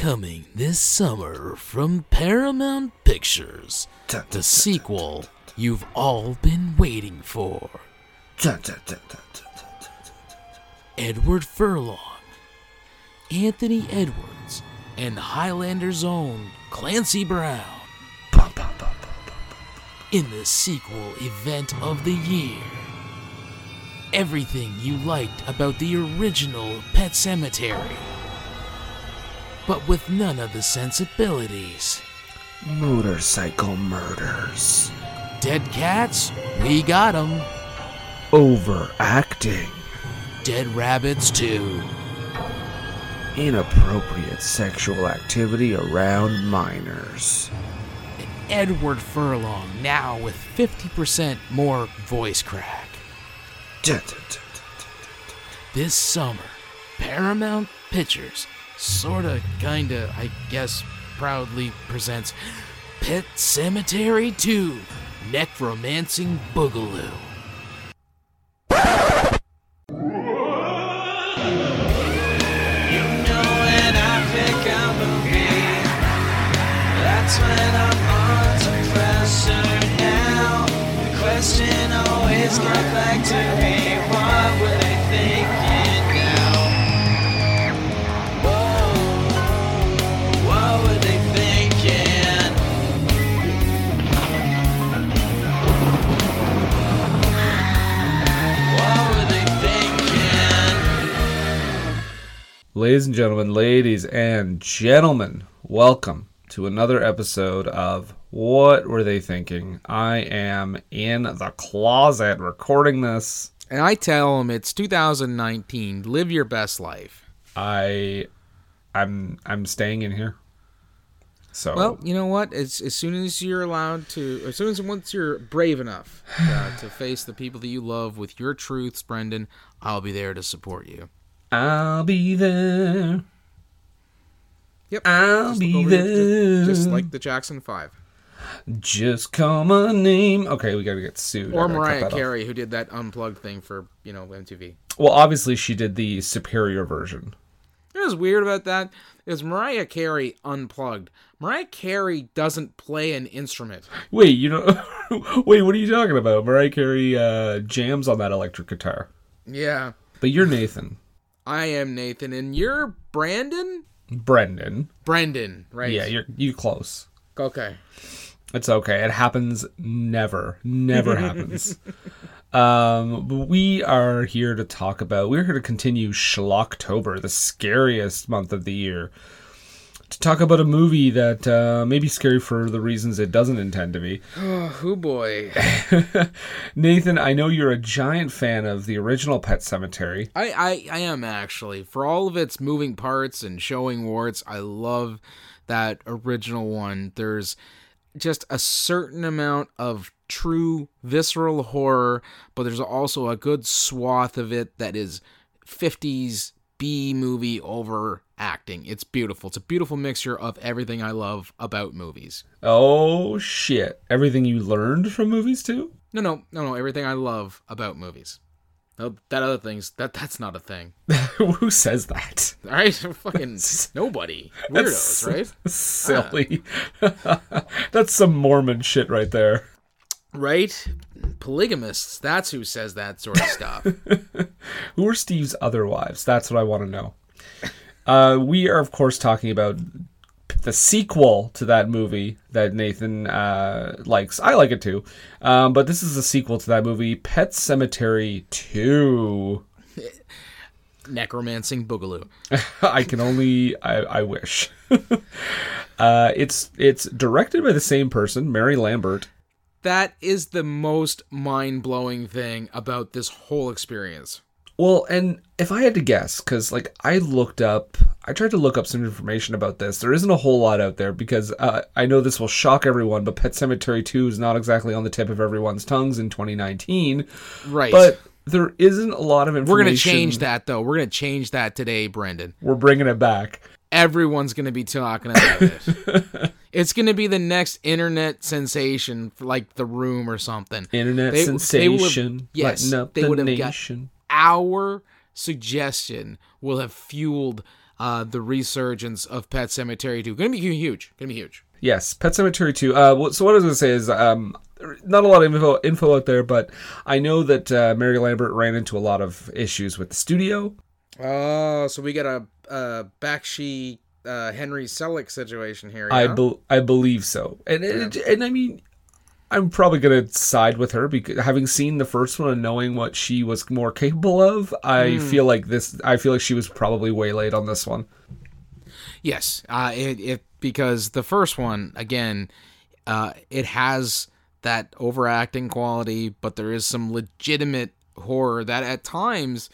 Coming this summer from Paramount Pictures, the sequel you've all been waiting for. Edward Furlong, Anthony Edwards, and Highlander's own Clancy Brown. In the sequel event of the year. Everything you liked about the original Pet Sematary, but with none of the sensibilities. Motorcycle murders. Dead cats? We got 'em. Overacting. Dead rabbits, too. Inappropriate sexual activity around minors. Edward Furlong now with 50% more voice crack. This summer, Paramount Pictures, sorta, kinda, I guess, proudly presents Pet Sematary 2 Necromancing Boogaloo. Back to me, Ladies and gentlemen, ladies and gentlemen, welcome to another episode of What Were They Thinking? I am in the closet recording this. And I tell them it's 2019. Live your best life. I I'm I'm staying in here. So Well, you know what? As, as soon as you're allowed to, as soon as once you're brave enough uh, to face the people that you love with your truths, Brendan, I'll be there to support you. I'll be there. Yep. I'll Just be look over here, there. Just, just like the Jackson Five. Just call my name. Okay, we gotta get sued. Or Mariah that off. Carey, who did that unplugged thing for, you know, MTV. Well, obviously she did the superior version. Know what's weird about that? Is Mariah Carey unplugged. Mariah Carey doesn't play an instrument. Wait, you know? wait, what are you talking about? Mariah Carey uh, jams on that electric guitar. Yeah. But you're Nathan, I am Nathan, and you're Brandon? Brendan. Brendan, right? Yeah, you're you close. Okay. It's okay. It happens never. Never happens. Um, but we are here to talk about. We're here to continue Schlocktober, the scariest month of the year, to talk about a movie that uh, may be scary for the reasons it doesn't intend to be. Oh boy. Nathan, I know you're a giant fan of the original Pet Sematary. I, I, I am actually. For all of its moving parts and showing warts, I love that original one. There's just a certain amount of true visceral horror, but there's also a good swath of it that is 50s B movie overacting. It's beautiful. It's a beautiful mixture of everything I love about movies. Oh shit! Everything you learned from movies too. No, no, no, no. Everything I love about movies. No, that other thing's that that's not a thing. Who says that? All right, fucking nobody. Weirdos, right? Silly. That's some Mormon shit right there. Right? Polygamists. That's who says that sort of stuff. Who are Steve's other wives? That's what I want to know. Uh, we are, of course, talking about the sequel to that movie that Nathan uh, likes. I like it too. Um, but this is a sequel to that movie, Pet Sematary 2. Necromancing Boogaloo. I can only I, I wish. uh, it's it's directed by the same person, Mary Lambert. That is the most mind blowing thing about this whole experience. Well, and if I had to guess, because like I looked up, I tried to look up some information about this. There isn't a whole lot out there because uh, I know this will shock everyone, but Pet Sematary 2 is not exactly on the tip of everyone's tongues in 2019. Right. But there isn't a lot of information. we're going to change that, though. We're going to change that today, Brendan. We're bringing it back. Everyone's going to be talking about it. it's going to be the next internet sensation, for like The Room or something. Internet They- they sensation. yes, lighting they the would have got-. Our suggestion will have fueled uh, the resurgence of Pet Sematary 2. Gonna be huge. Gonna be huge. Yes, Pet Sematary 2. Uh, so what I was going to say is, um, not a lot of info, info out there, but I know that uh, Mary Lambert ran into a lot of issues with the studio. Oh, so we got a, a Bakshi uh, Henry Selick situation here. I yeah? bel I believe so, and and, and I mean, I'm probably gonna side with her because having seen the first one and knowing what she was more capable of, I feel like this. I feel like she was probably waylaid on this one. Yes, uh, it, it because the first one again, uh, it has that overacting quality, but there is some legitimate horror that at times,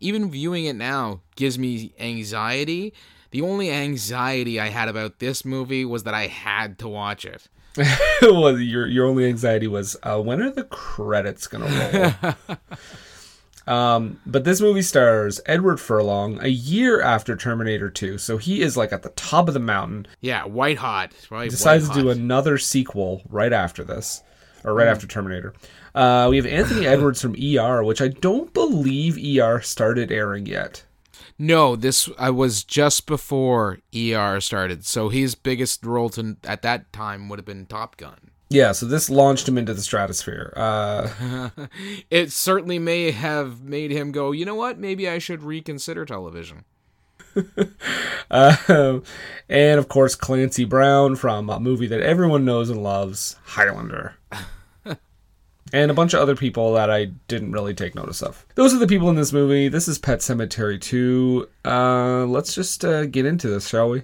even viewing it now, gives me anxiety. The only anxiety I had about this movie was that I had to watch it. well, your your only anxiety was uh, when are the credits gonna roll? um, but this movie stars Edward Furlong a year after Terminator 2, so he is like at the top of the mountain. Yeah, white hot. Right, decides white to do another sequel right after this, or right after Terminator. Uh, we have Anthony Edwards from ER, which I don't believe ER started airing yet. No, this I was just before ER started, so his biggest role to, at that time would have been Top Gun. Yeah, so this launched him into the stratosphere. Uh, It certainly may have made him go, you know what? Maybe I should reconsider television. uh, and of course, Clancy Brown from a movie that everyone knows and loves, Highlander. And a bunch of other people that I didn't really take notice of. Those are the people in this movie. This is Pet Sematary 2. Uh, let's just uh, get into this, shall we?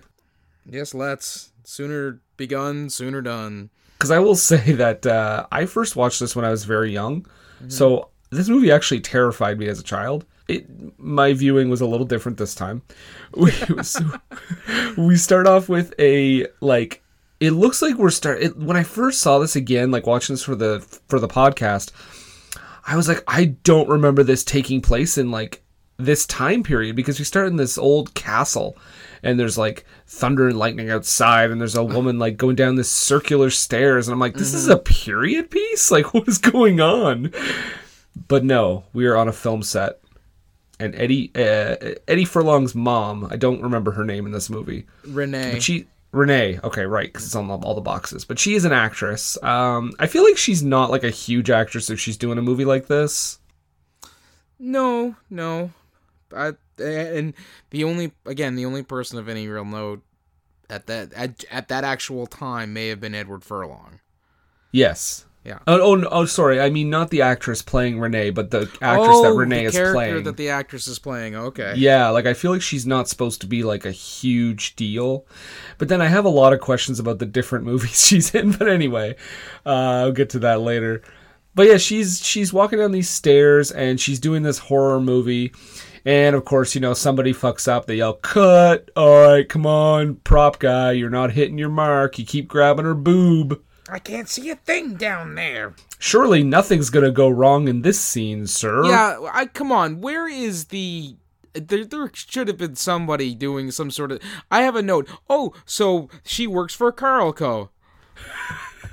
Yes, let's. Sooner begun, sooner done. because I will say that uh, I first watched this when I was very young, so this movie actually terrified me as a child. It my viewing was a little different this time. We so, we start off with a like it looks like we're start it, when I first saw this again, like watching this for the for the podcast. I was like, I don't remember this taking place in like this time period because we start in this old castle and there's like thunder and lightning outside and there's a woman like going down this circular stairs and I'm like, this is a period piece? Like what is going on? But no, we are on a film set. And Eddie uh, Eddie Furlong's mom, I don't remember her name in this movie. Renee. But she Renee, okay, right, because it's on all the boxes. But she is an actress. Um, I feel like she's not like a huge actress if she's doing a movie like this. no, no. I, and the only, again, the only person of any real note at that at, at that actual time may have been Edward Furlong. Yes. Yeah. Oh, oh, oh, sorry. I mean, not the actress playing Renee, but the actress that Renee Oh, the is character playing. that the actress is playing. Okay. Yeah, like I feel like she's not supposed to be like a huge deal. But then I have a lot of questions about the different movies she's in. But anyway, uh, I'll get to that later. But yeah, she's she's walking down these stairs and she's doing this horror movie. And of course, you know, somebody fucks up. They yell, "Cut! All right, come on, prop guy, you're not hitting your mark. You keep grabbing her boob." I can't see a thing down there. Surely nothing's gonna go wrong in this scene, sir. Yeah, I come on. Where is the? There, there should have been somebody doing some sort of. I have a note. Oh, so she works for Carolco.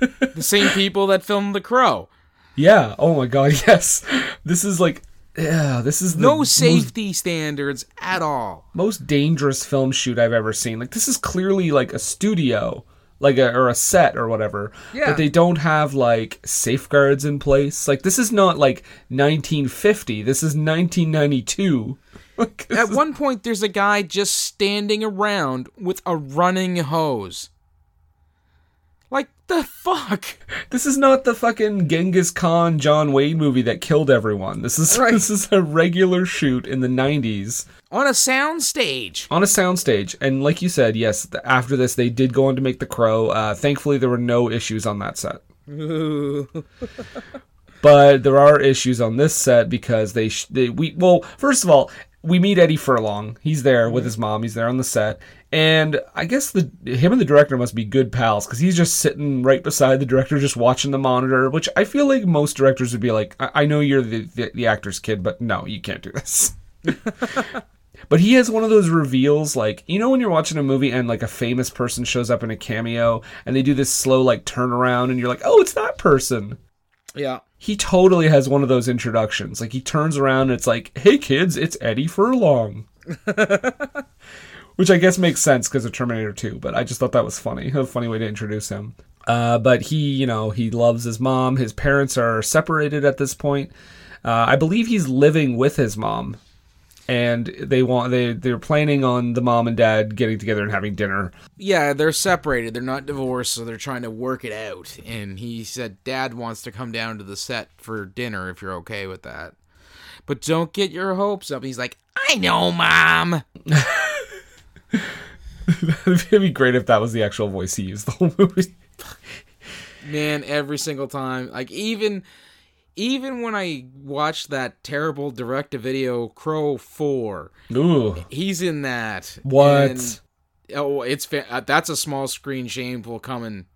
the same people that filmed The Crow. Yeah. Oh my god, yes. This is like yeah, this is the No most, safety standards at all. most dangerous film shoot I've ever seen. Like this is clearly like a studio, like a or a set or whatever. Yeah. But they don't have like safeguards in place. Like this is not like 1950. This is 1992. At one point, there's a guy just standing around with a running hose. The fuck? this is not the fucking Genghis Khan John Wayne movie that killed everyone. This is Right. this is a regular shoot in the 90s. On a sound stage. on a soundstage. And like you said, yes, after this, they did go on to make The Crow. Uh, thankfully, there were no issues on that set. But there are issues on this set because they, sh- they we well, first of all, we meet Eddie Furlong. He's there with his mom. He's there on the set, and I guess the him and the director must be good pals because he's just sitting right beside the director, just watching the monitor. Which I feel like most directors would be like, I, I know you're the, the the actor's kid, but no, you can't do this. But he has one of those reveals, like you know when you're watching a movie and like a famous person shows up in a cameo, and they do this slow like turnaround, and you're like, oh, it's that person. Yeah. He totally has one of those introductions. Like he turns around and it's like, hey kids, it's Eddie Furlong. which I guess makes sense because of Terminator 2. But I just thought that was funny, a funny way to introduce him. Uh, but he, you know, he loves his mom. His parents are separated at this point. Uh, I believe he's living with his mom, and they want they they're planning on the mom and dad getting together and having dinner. Yeah, they're separated. They're not divorced, so they're trying to work it out. And he said Dad wants to come down to the set for dinner if you're okay with that. But don't get your hopes up. He's like, I know, Mom. It'd be great if that was the actual voice he used the whole movie. Man, every single time. Like even even when I watched that terrible direct to video Crow 4, Ooh, he's in that. What? And- oh, it's fa- uh, that's a small screen shameful coming.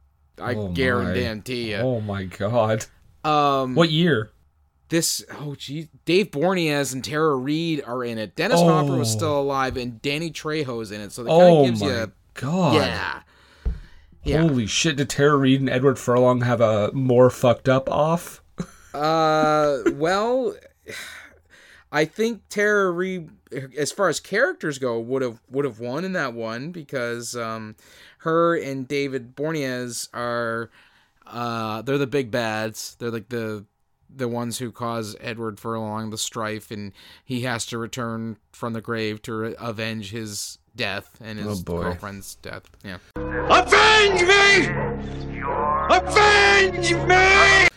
I Oh, my. guarantee you. oh my god! Um What year? this oh geez, Dave Boreanaz and Tara Reid are in it. Dennis Hopper was Oh. still alive and Danny Trejo's in it. So that kind of Oh gives my you god! yeah. Yeah. Holy shit! Did Tara Reid and Edward Furlong have a more fucked up off? Uh, well, I think Tara Reid, as far as characters go, would have would have won in that one because um, her and David Boreanaz are uh they're the big bads. They're like the the ones who cause Edward Furlong the strife, and he has to return from the grave to re- avenge his death and his Oh, boy. girlfriend's death. Yeah. Avenge me! Avenge me!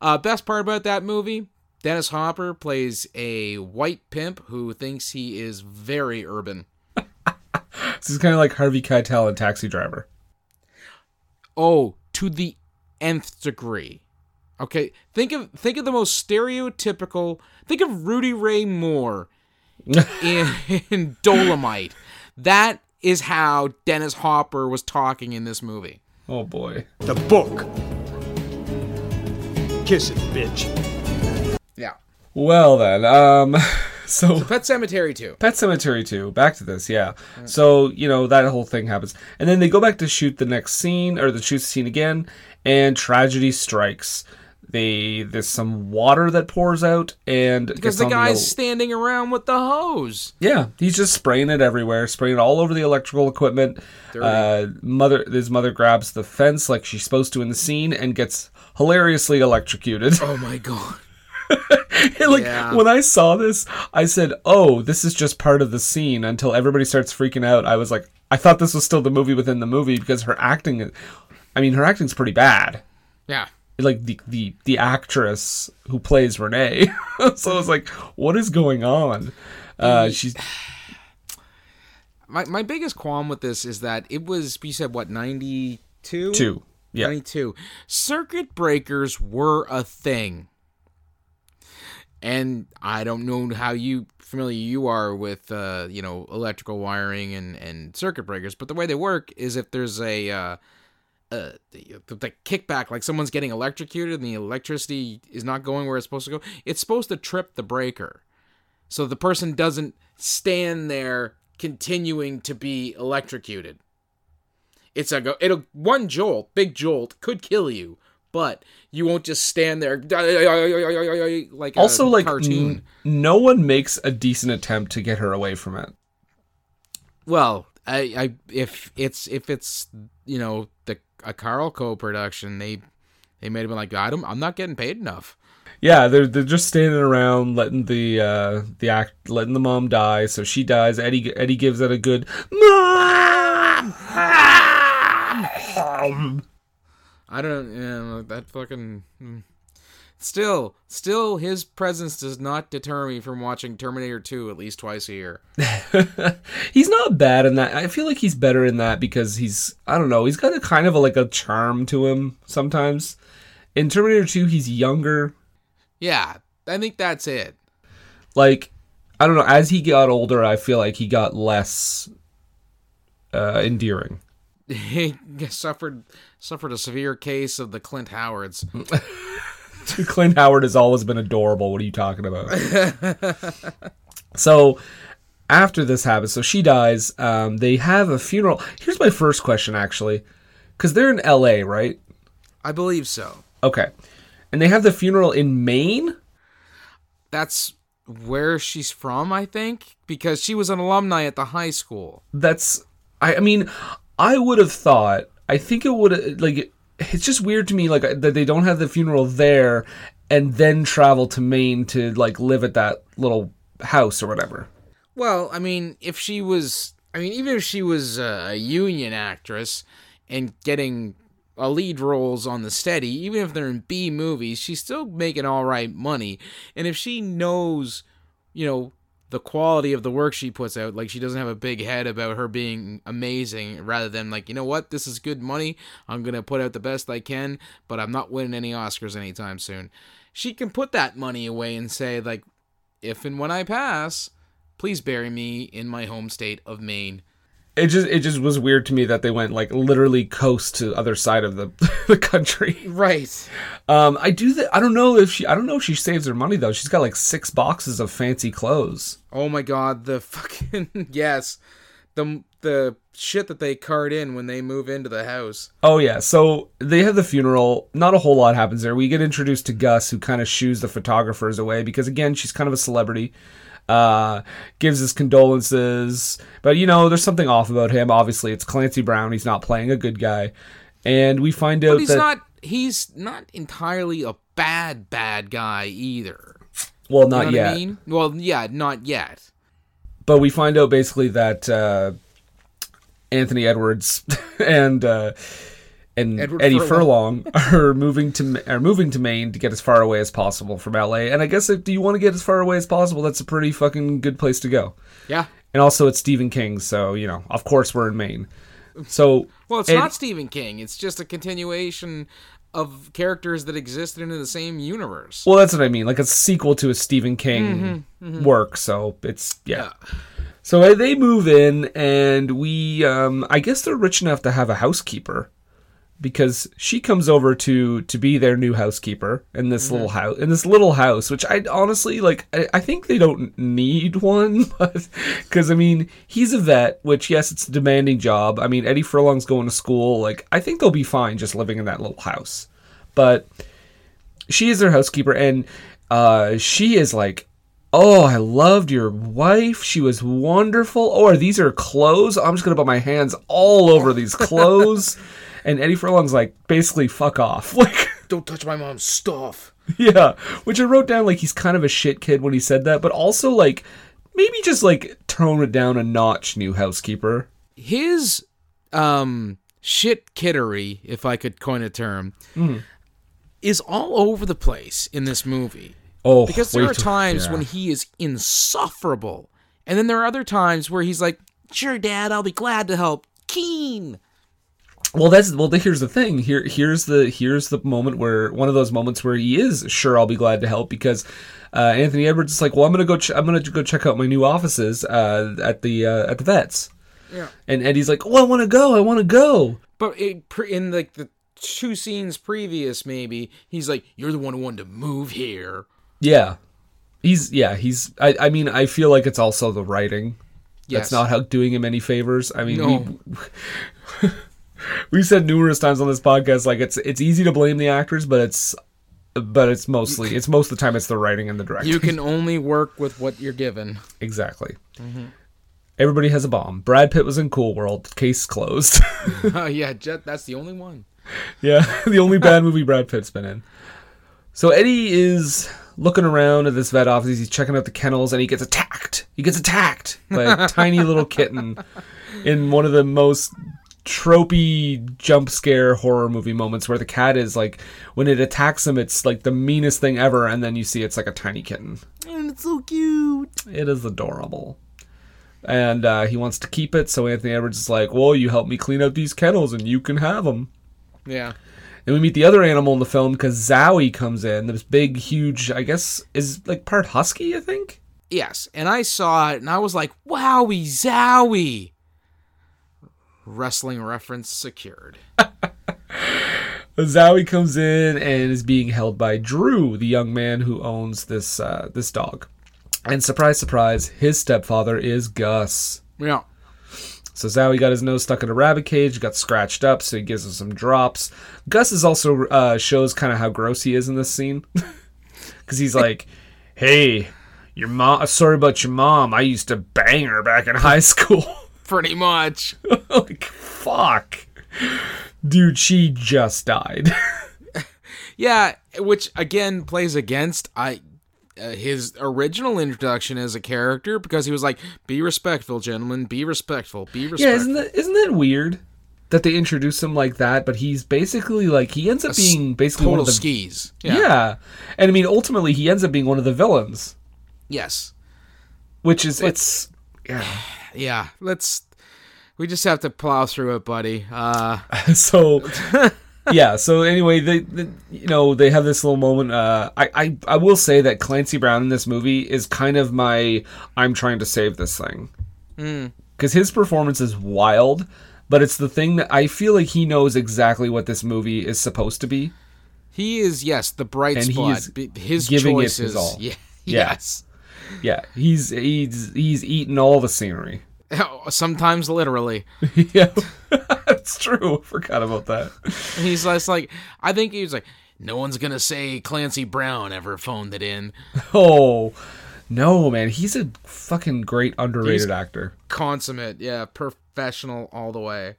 Uh, best part about that movie, Dennis Hopper plays a white pimp who thinks he is very urban. This is kind of like Harvey Keitel in Taxi Driver. Oh, to the nth degree. Okay, think of think of the most stereotypical. Think of Rudy Ray Moore in, in Dolomite. That is how Dennis Hopper was talking in this movie. Oh boy. The book. Kiss it, bitch. Yeah. Well then, um, so Pet Sematary two. Pet Sematary 2, back to this, yeah. So, you know, that whole thing happens. And then they go back to shoot the next scene, or the shoot the scene again, and tragedy strikes. They there's some water that pours out and Because the on guy's el- standing around with the hose. yeah, he's just spraying it everywhere, spraying it all over the electrical equipment. Uh, mother, his mother grabs the fence like she's supposed to in the scene and gets hilariously electrocuted. Oh my god. like Yeah. when I saw this, I said, "Oh, this is just part of the scene." Until everybody starts freaking out, I was like, I thought this was still the movie within the movie because her acting, I mean, her acting's pretty bad. Yeah. Like the the the actress who plays Renee, so I was like, what is going on? Uh, she's My my biggest qualm with this is that it was you said what 92? two, yeah, 92. Circuit breakers were a thing. And I don't know how you familiar you are with uh, you know, electrical wiring and and circuit breakers, but the way they work is if there's a uh uh, the, the kickback, like someone's getting electrocuted and the electricity is not going where it's supposed to go, it's supposed to trip the breaker. So the person doesn't stand there continuing to be electrocuted. It's a go. It'll one jolt, big jolt, could kill you, but you won't just stand there like a also like cartoon. n- no one makes a decent attempt to get her away from it. well, I, I if it's if it's you know the a Carl co-production, they they made have been like I don't, I'm not getting paid enough. Yeah, they're they're just standing around letting the uh the act letting the mom die, so she dies. Eddie Eddie gives it a good mom. I don't know that fucking. mm. Still, still, his presence does not deter me from watching Terminator 2 at least twice a year. he's not bad in that. I feel like he's better in that because he's I don't know, he's got a kind of a, like a charm to him sometimes. In Terminator 2, he's younger. Yeah, I think that's it. Like I don't know, as he got older, I feel like he got less uh endearing. He suffered suffered a severe case of the Clint Howards. Clint Howard has always been adorable. What are you talking about? so after this happens, so she dies. Um, they have a funeral. Here's my first question, actually, because they're in L.A., right? I believe so. Okay, and they have the funeral in Maine. That's where she's from, I think, because she was an alumni at the high school. That's I, I mean, I would have thought. I think it would like. It's just weird to me, like that they don't have the funeral there, and then travel to Maine to like live at that little house or whatever. Well, I mean, if she was, I mean, even if she was a union actress and getting a lead roles on the steady, even if they're in B movies, she's still making all right money. And if she knows, you know, the quality of the work she puts out, like she doesn't have a big head about her being amazing, rather than like, you know what, this is good money. I'm gonna put out the best I can, but I'm not winning any Oscars anytime soon. She can put that money away and say, like, if and when I pass, please bury me in my home state of Maine. It just it just was weird to me that they went like literally coast to other side of the the country. Right. Um, I do that. I don't know if she. I don't know if she saves her money though. She's got like six boxes of fancy clothes. Oh my god, the fucking yes. The the shit that they cart in when they move into the house. Oh yeah, so they have the funeral. Not a whole lot happens there. We get introduced to Gus, who kind of shoos the photographers away because again, she's kind of a celebrity. Uh, gives his condolences, but you know, there's something off about him. Obviously, it's Clancy Brown. He's not playing a good guy, and we find out But he's that not he's not entirely a bad bad guy either. well, You not know what yet. I mean? Well, yeah, not yet. but we find out basically that uh, Anthony Edwards and uh, and Edward Eddie Furlong. Furlong are moving to are moving to Maine to get as far away as possible from LA. And I guess if do you want to get as far away as possible, that's a pretty fucking good place to go. Yeah. And also, it's Stephen King, so you know, of course, we're in Maine. So Well, it's not Stephen King. It's just a continuation of characters that existed in the same universe. Well, that's what I mean. Like a sequel to a Stephen King work. So it's yeah. So uh, they move in, and we, um, I guess they're rich enough to have a housekeeper, because she comes over to to be their new housekeeper in this little house in this little house, which I honestly like. I, I think they don't need one, because I mean he's a vet, which yes, it's a demanding job. I mean Eddie Furlong's going to school. Like I think they'll be fine just living in that little house, but she is their housekeeper and uh she is like oh i loved your wife she was wonderful oh are these her clothes i'm just gonna put my hands all over these clothes and eddie furlong's like basically fuck off like Don't touch my mom's stuff. yeah which i wrote down like he's kind of a shit kid when he said that but also like maybe just like tone it down a notch new housekeeper His um shit kiddery, if I could coin a term, is all over the place in this movie. oh Because there are till- times yeah. when he is insufferable. And then there are other times where he's like, Sure, Dad, I'll be glad to help. Keen. Well, that's well. Here's the thing. Here, here's the here's the moment where one of those moments where he is sure I'll be glad to help because uh, Anthony Edwards is like, well, I'm gonna go. Ch- I'm gonna go check out my new offices uh, at the uh, at the vets. Yeah. And Eddie's like, oh, I want to go. I want to go. But it, in like the two scenes previous, maybe he's like, "You're the one who wanted to move here." Yeah, he's yeah he's. I I mean I feel like it's also the writing. Yes. That's not how doing him any favors. I mean, No. we we said numerous times on this podcast like it's it's easy to blame the actors, but it's but it's mostly it's most of the time it's the writing and the directing. You can only work with what you're given. exactly. Mm-hmm. Everybody has a bomb. Brad Pitt was in Cool World. Case closed. Oh yeah, Jet. That's the only one. yeah, the only bad movie Brad Pitt's been in. So Eddie is looking around at this vet office. He's checking out the kennels, and he gets attacked. He gets attacked by a tiny little kitten in one of the most tropey jump scare horror movie moments where the cat is like when it attacks him it's like the meanest thing ever and then you see it's like a tiny kitten And it's so cute. it is adorable and uh, he wants to keep it so anthony edwards is like well you help me clean out these kennels and you can have them Yeah. and we meet the other animal in the film because Zowie comes in. This big, huge, I guess, is like part husky, I think. Yes, and I saw it, and I was like, "Wowie zowie!" Wrestling reference secured. Zowie comes in and is being held by Drew, the young man who owns this uh, this dog. And surprise, surprise, his stepfather is Gus. Yeah. So Zowie got his nose stuck in a rabbit cage, got scratched up, so he gives him some drops. Gus is also uh, shows kind of how gross he is in this scene, because he's like, "Hey, Your mom. Sorry about your mom. I used to bang her back in high school. Pretty much. like fuck, dude. She just died. Yeah, which again plays against I uh, his original introduction as a character because he was like, "Be respectful, gentlemen. Be respectful. Be respectful." yeah, isn't that isn't that weird? That they introduce him like that, but he's basically like he ends up being basically one total of the skis. yeah. and I mean ultimately he ends up being one of the villains, Yes. which is it's yeah. Yeah. Let's. We just have to plow through it, buddy. Uh, so yeah so anyway they, they you know they have this little moment uh I, I i will say that clancy brown in this movie is kind of my i'm trying to save this thing because his performance is wild but it's the thing that i feel like he knows exactly what this movie is supposed to be he is yes the bright And spot. His giving it choices. his all. Yeah. Yeah. Yes. yeah he's he's he's eating all the scenery Sometimes literally. yeah that's true I forgot about that And he's just like, I think he was like, no one's gonna say Clancy Brown ever phoned it in. oh no man he's a fucking great underrated He's- actor Consummate, yeah, professional all the way.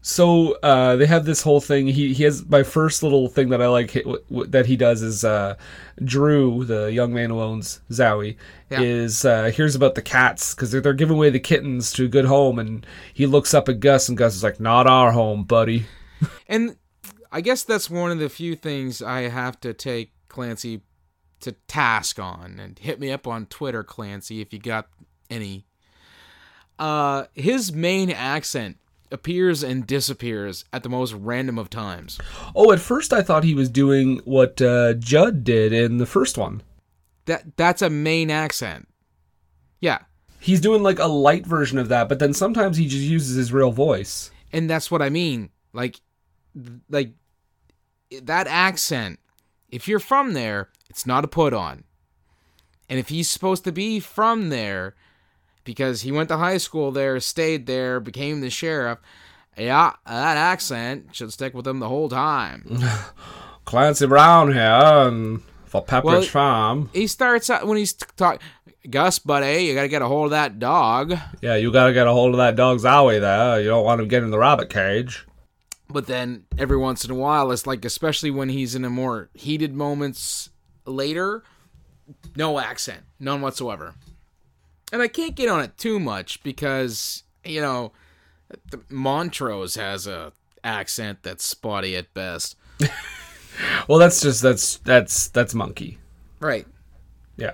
So uh, they have this whole thing. He he has my first little thing that I like w- w- that he does is uh, Drew, the young man who owns Zowie, Yeah. is uh, hears about the cats because they're, they're giving away the kittens to a good home, and he looks up at Gus, and Gus is like, "Not our home, buddy." And I guess that's one of the few things I have to take Clancy to task on. And hit me up on Twitter, Clancy, if you got any. Uh, his Maine accent appears and disappears at the most random of times. Oh, at first I thought he was doing what uh, Judd did in the first one. That that's a Maine accent. Yeah, He's doing like a light version of that, but then sometimes he just uses his real voice. and that's what I mean. Like, like that accent. If you're from there, it's not a put on. And if he's supposed to be from there, because he went to high school there, stayed there, became the sheriff, yeah, that accent should stick with him the whole time. Clancy Brown here, and for Pepperidge Well- Farm. he starts out when he's talking, Gus, buddy, you got to get a hold of that dog. Yeah, you gotta get a hold of that dog's Zowie there. You don't want him getting in the rabbit cage. But then every once in a while, it's like, especially when he's in a more heated moments later, no accent, none whatsoever. And I can't get on it too much because you know, Montrose has a accent that's spotty at best. Well, that's just that's that's that's monkey. Right. Yeah.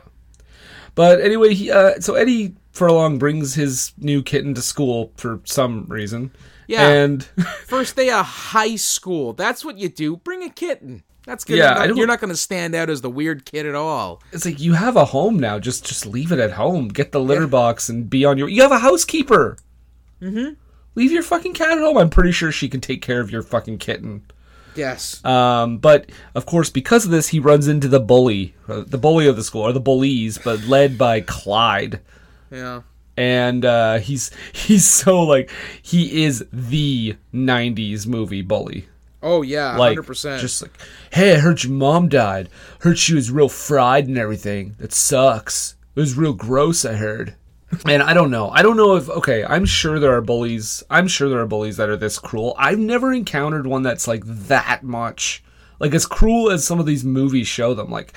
But anyway, he, uh, so Eddie Furlong brings his new kitten to school for some reason. Yeah. And First day of high school. That's what you do. Bring a kitten. That's good. Yeah, You're not- going to stand out as the weird kid at all. it's like you have a home now. Just just leave it at home. Get the litter box and be on your. You have a housekeeper. Mm-hmm. Leave your fucking cat at home. I'm pretty sure she can take care of your fucking kitten. Yes. Um, but of course, because of this, he runs into the bully, uh, the bully of the school, or the bullies, but led by Clyde. yeah. And uh, he's he's so like he is the '90s movie bully. Oh yeah. Like Hundred percent. just like, hey, I heard your mom died. Heard she was real fried and everything. That sucks. It was real gross. I heard. And I don't know. I don't know if okay. I'm sure there are bullies. I'm sure there are bullies that are this cruel. I've never encountered one that's like that much, like as cruel as some of these movies show them. Like,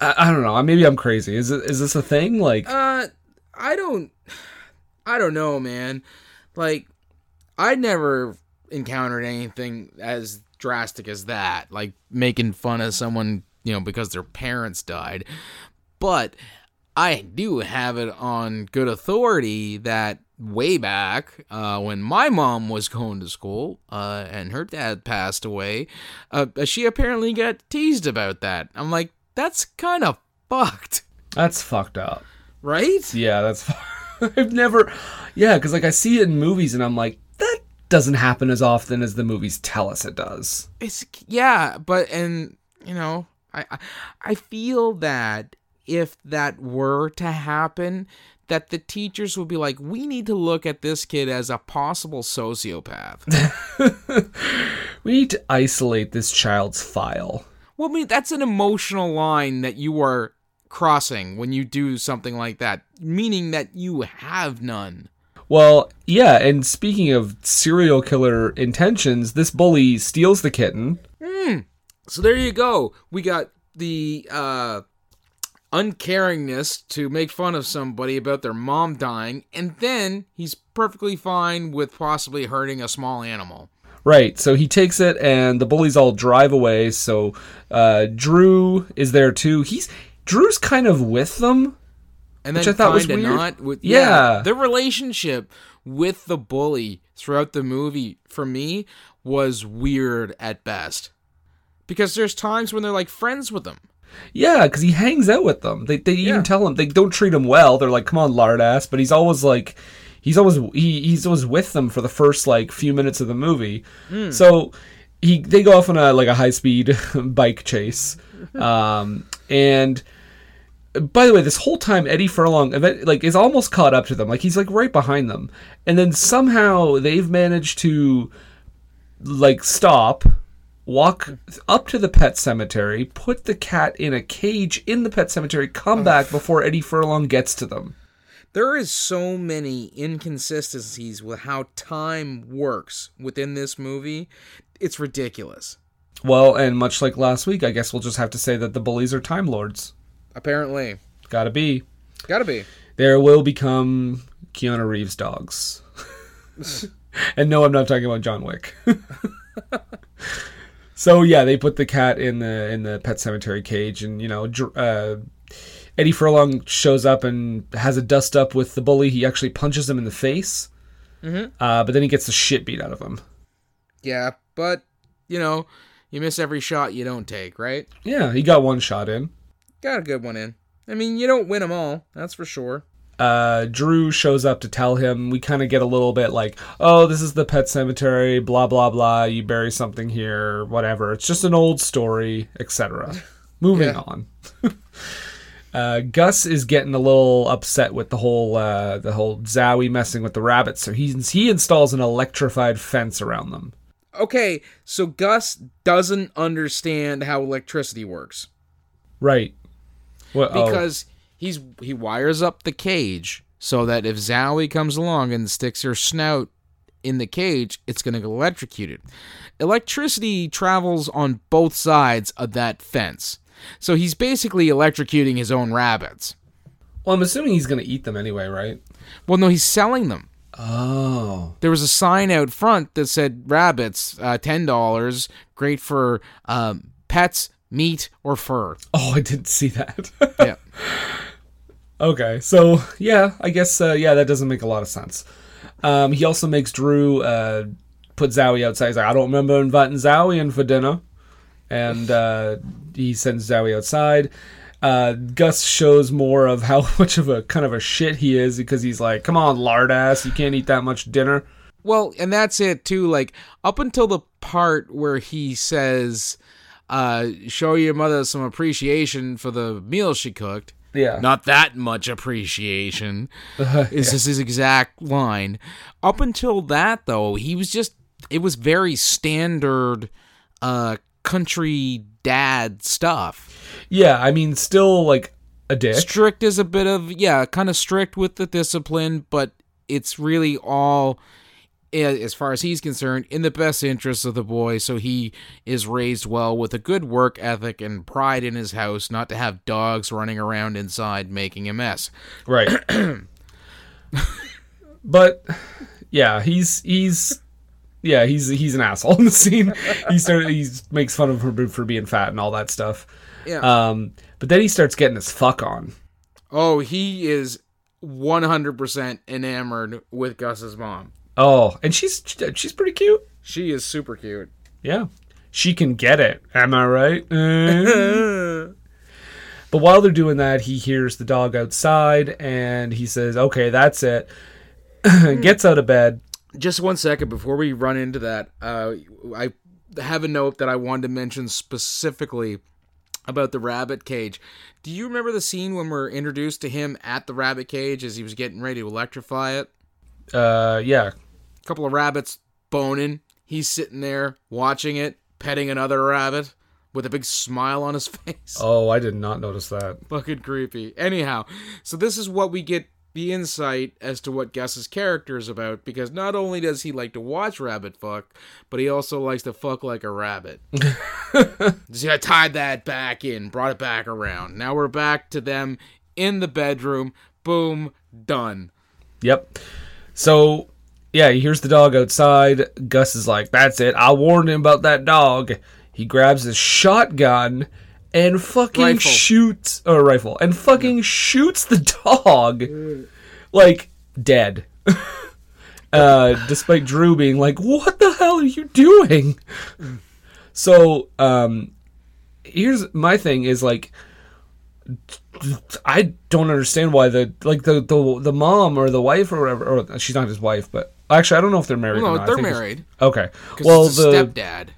I, I don't know. Maybe I'm crazy. Is it is this a thing? Like, Uh, I don't, I don't know, man. Like, I never encountered anything as drastic as that, like making fun of someone, you know, because their parents died. But I do have it on good authority that way back uh, when my mom was going to school uh, and her dad passed away, uh, she apparently got teased about that. I'm like, that's kind of fucked, that's fucked up. right? Yeah, that's. I've never. Yeah, because like I see it in movies and I'm like, doesn't happen as often as the movies tell us it does. it's yeah but and you know I, I i feel that if that were to happen that the teachers would be like we need to look at this kid as a possible sociopath We need to isolate this child's file. well i mean that's an emotional line that you are crossing when you do something like that, meaning that you have none. Well, yeah, and speaking of serial killer intentions, this bully steals the kitten. So there you go. We got the uh uncaringness to make fun of somebody about their mom dying, and then he's perfectly fine with possibly hurting a small animal. Right, so he takes it, and the bullies all drive away. So uh, Drew is there too. He's Drew's kind of with them. And Which then I thought was weird. not with Yeah. The relationship with the bully throughout the movie for me was weird at best. Because there's times when they're like friends with him. Yeah, because he hangs out with them. They they Yeah. even tell him they don't treat him well. They're like, "Come on, lard ass," but he's always like, he's always he, he's always with them for the first like few minutes of the movie. So he they go off on a like a high speed bike chase, um, and by the way, this whole time Eddie Furlong like is almost caught up to them. Like he's like right behind them, and then somehow they've managed to like stop, walk up to the pet cemetery, put the cat in a cage in the pet cemetery, come back before Eddie Furlong gets to them. There is so many inconsistencies with how time works within this movie. It's ridiculous. Well, and much like last week, I guess we'll just have to say that the bullies are time lords. Apparently. Gotta be. Gotta be. There will become Keanu Reeves dogs. and no, I'm not talking about John Wick. so yeah, they put the cat in the in the pet cemetery cage, and you know, Dr- uh, Eddie Furlong shows up and has a dust up with the bully. He actually punches him in the face, uh, but then he gets the shit beat out of him. Yeah, but, you know, you miss every shot you don't take, right? Yeah, he got one shot in. Got a good one in. I mean, you don't win them all, that's for sure. uh, Drew shows up to tell him. We kind of get a little bit like, oh, this is the pet cemetery, blah blah blah. You bury something here, whatever. It's just an old story, etc. Moving Yeah. on. uh, Gus is getting a little upset with the whole uh, the whole Zowie messing with the rabbits, so he he installs an electrified fence around them. Okay, so Gus doesn't understand how electricity works. Right. What? oh. because he's he wires up the cage so that if Zowie comes along and sticks her snout in the cage, it's going to get electrocuted. Electricity travels on both sides of that fence. So he's basically electrocuting his own rabbits. well, I'm assuming he's gonna eat them anyway, right? Well, no, he's selling them. Oh. There was a sign out front that said rabbits, uh, $10, great for um, pets, meat, or fur. Oh, I didn't see that. Yeah. Okay, so yeah, I guess uh, yeah, that doesn't make a lot of sense. Um, he also makes Drew uh, put Zowie outside. He's like, I don't remember inviting Zowie in for dinner, and uh, he sends Zowie outside. Uh, Gus shows more of how much of a kind of a shit he is because he's like, "Come on, lard ass, you can't eat that much dinner." Well, and that's it too. Like up until the part where he says, uh, "Show your mother some appreciation for the meal she cooked." Yeah, Not that much appreciation Uh, is this his exact line. Up until that, though, he was just it was very standard, uh, country dad stuff. yeah. I mean, still like a dick. strict is a bit of yeah kind of strict with the discipline but it's really all as far as he's concerned in the best interests of the boy so he is raised well with a good work ethic and pride in his house not to have dogs running around inside making a mess Right. but yeah, he's he's yeah, he's he's an asshole in the scene. He started he makes fun of her for being fat and all that stuff. yeah Um, but then he starts getting his fuck on. oh he is 100% enamored with gus's mom Oh, and she's she's pretty cute. she is super cute Yeah, she can get it. Am I right? Eh. but while they're doing that, he hears the dog outside, and he says, "Okay, that's it." Gets out of bed. just one second before we run into that uh, i have a note that i wanted to mention specifically about the rabbit cage do you remember the scene when we're introduced to him at the rabbit cage as he was getting ready to electrify it Uh, yeah, couple of rabbits boning he's sitting there watching it petting another rabbit with a big smile on his face. Oh, I did not notice that. Fucking creepy. Anyhow, so this is what we get the insight as to what Gus's character is about because not only does he like to watch rabbit fuck, but he also likes to fuck like a rabbit. See, I tied that back in, brought it back around. Now we're back to them in the bedroom. Boom, done. Yep. So, yeah, he hears the dog outside. Gus is like, "That's it. I warned him about that dog." He grabs his shotgun and fucking Rifle. shoots a rifle and fucking shoots the dog like dead. uh, despite Drew being like, "What the hell are you doing?" So, um, here's my thing: is like, I don't understand why the like the the the mom or the wife or whatever. Or she's not his wife, but actually, I don't know if they're married. or No. They're married. Okay. Well, the stepdad.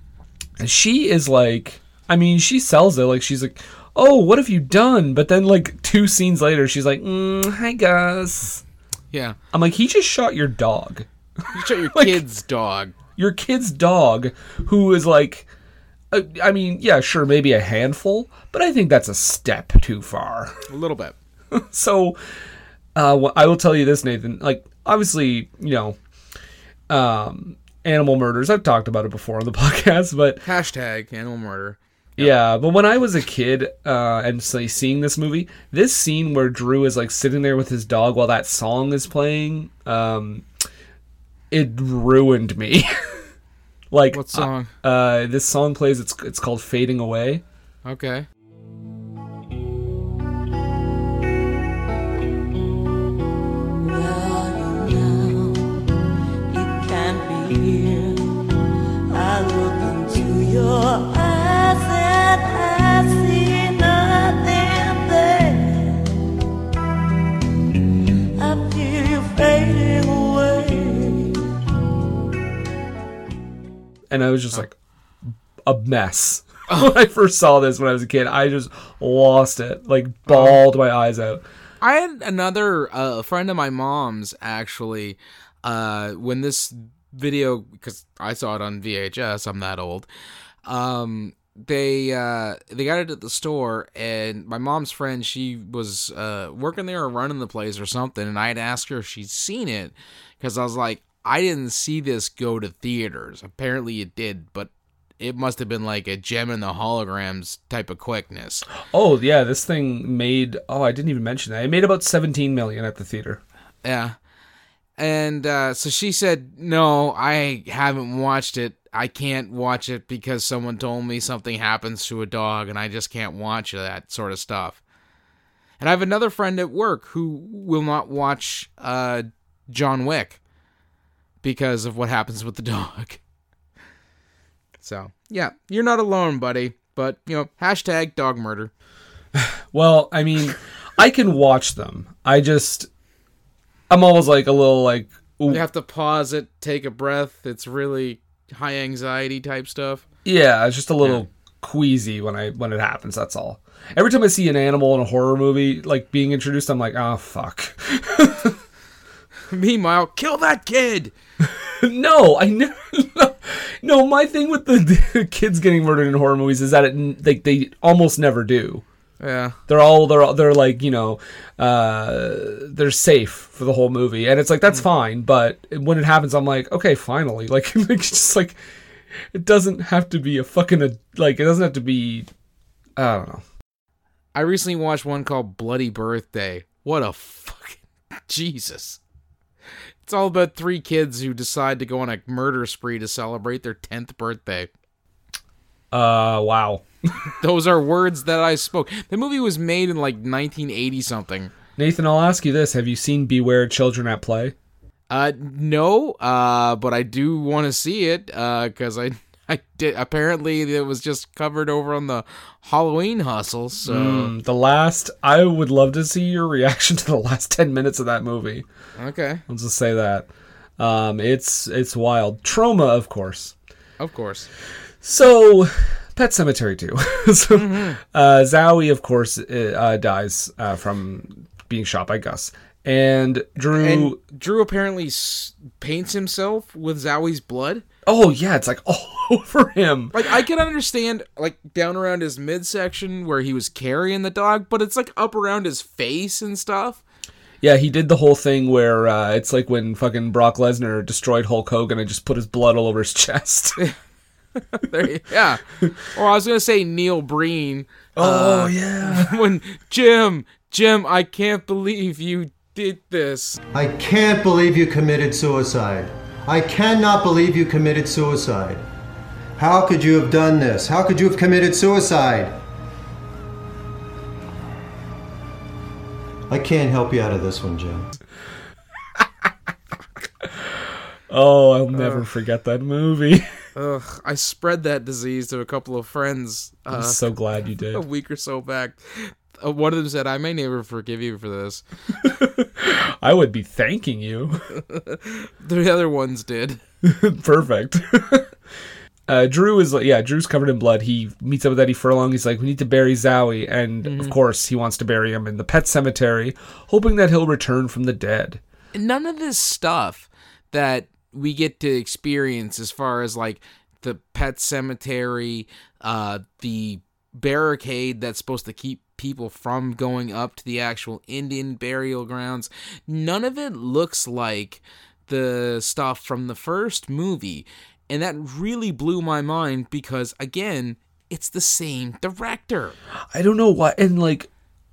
she is like, I mean, she sells it like she's like, oh, what have you done? But then like two scenes later, she's like, mm, hi Gus. Yeah. I'm like, he just shot your dog, You shot your Like- kid's dog. your kid's dog, who is like. uh, I mean, yeah, sure, maybe a handful, but I think that's a step too far. A little bit. so uh, I will tell you this, Nathan. Like, obviously, you know, um, animal murders. I've talked about it before on the podcast, but Hashtag animal murder. yeah. But when I was a kid uh, and say, seeing this movie, this scene where Drew is like sitting there with his dog while that song is playing, um, it ruined me. like, What song? Uh, this song plays. It's it's called "Fading Away." Okay. And I was just like a mess. when I first saw this when I was a kid, I just lost it, like bawled my eyes out. I had another uh, friend of my mom's actually uh, when this video because I saw it on VHS. I'm that old. Um, they uh, they got it at the store, and my mom's friend she was uh, working there or running the place or something, and I had asked her if she'd seen it because I was like, I didn't see this go to theaters. Apparently, it did, but. It must have been like a Jem and the Holograms type of quickness. Oh yeah, this thing made. Oh, I didn't even mention that. It made about seventeen million at the theater. Yeah. And uh, so she said, No, I haven't watched it. I can't watch it because someone told me something happens to a dog and I just can't watch that sort of stuff. And I have another friend at work who will not watch uh, John Wick because of what happens with the dog. So, yeah, you're not alone, buddy. But, you know, hashtag dog murder. Well, I mean, I can watch them. I just, I'm always like a little like, ooh, You have to pause it, take a breath. It's really high anxiety type stuff. yeah, it's just a little queasy when I when it happens. That's all. Every time I see an animal in a horror movie like being introduced, I'm like, oh fuck. Meanwhile, kill that kid. no, I never. No, my thing with the, the kids getting murdered in horror movies is that it like they almost never do. Yeah. They're all they're all- they're like you know uh, they're safe for the whole movie, and it's like that's fine. But when it happens, I'm like, okay, finally, like it's just like it doesn't have to be a fucking like it doesn't have to be. I don't know. I recently watched one called Bloody Birthday. What a fucking Jesus. It's all about three kids who decide to go on a murder spree to celebrate their 10th birthday. Uh, wow. Those are words that I spoke. The movie was made in like 1980 something. Nathan, I'll ask you this: Have you seen Beware Children at Play? Uh, no, uh, but I do want to see it, uh, cause I, I did, apparently it was just covered over on the Halloween hustle, so. Mm, the last, I would love to see your reaction to the last ten minutes of that movie. Okay, I'll just say that. Um, it's it's wild. Trauma, of course. of course. So, Pet Sematary 2. so, uh, Zowie, of course, uh, uh, dies uh, from being shot by Gus. And Drew. And Drew apparently s- paints himself with Zowie's blood. oh, yeah, it's like all over him. Like I can understand like down around his midsection where he was carrying the dog, but it's like up around his face and stuff. Yeah, he did the whole thing where uh, it's like when fucking Brock Lesnar destroyed Hulk Hogan and just put his blood all over his chest. There, you- yeah. or I was gonna say Neil Breen. oh, uh, yeah. when Jim, Jim, I can't believe you did this. I can't believe you committed suicide. I cannot believe you committed suicide. How could you have done this? How could you have committed suicide? I can't help you out of this one, Jim. Oh, I'll never forget that movie. Ugh, I spread that disease to a couple of friends uh, I'm so glad you did. a week or so back. Uh, one of them said, "I may never forgive you for this." I would be thanking you. The other ones did. Perfect. Uh, Drew is like, yeah, Drew's covered in blood. He meets up with Eddie Furlong. He's like, we need to bury Zowie. And of course, he wants to bury him in the pet cemetery, hoping that he'll return from the dead. none of this stuff that we get to experience as far as like the pet cemetery, uh, the barricade that's supposed to keep people from going up to the actual Indian burial grounds. None of it looks like the stuff from the first movie. And that really blew my mind because, again, it's the same director. I don't know why. And like,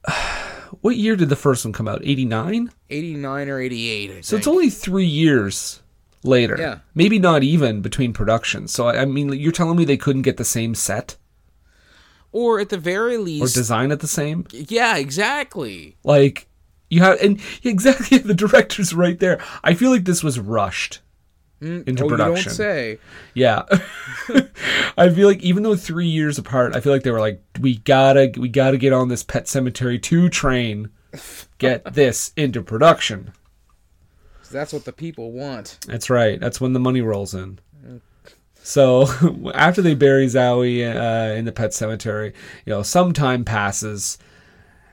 what year did the first one come out? 89? 89 or 88, I So it's only three years later. Yeah. Maybe not even between productions. So, I I mean, you're telling me they couldn't get the same set or at the very least, or design it the same? yeah, exactly. Like, you have, and exactly, the director's right there. I feel like this was rushed mm, into oh, production. you don't say. Yeah. I feel like even though three years apart, I feel like they were like, we gotta, we gotta get on this Pet Sematary 2 train, get this into production. That's what the people want. That's right. That's when the money rolls in. So after they bury Zowie uh, in the pet cemetery, you know, some time passes,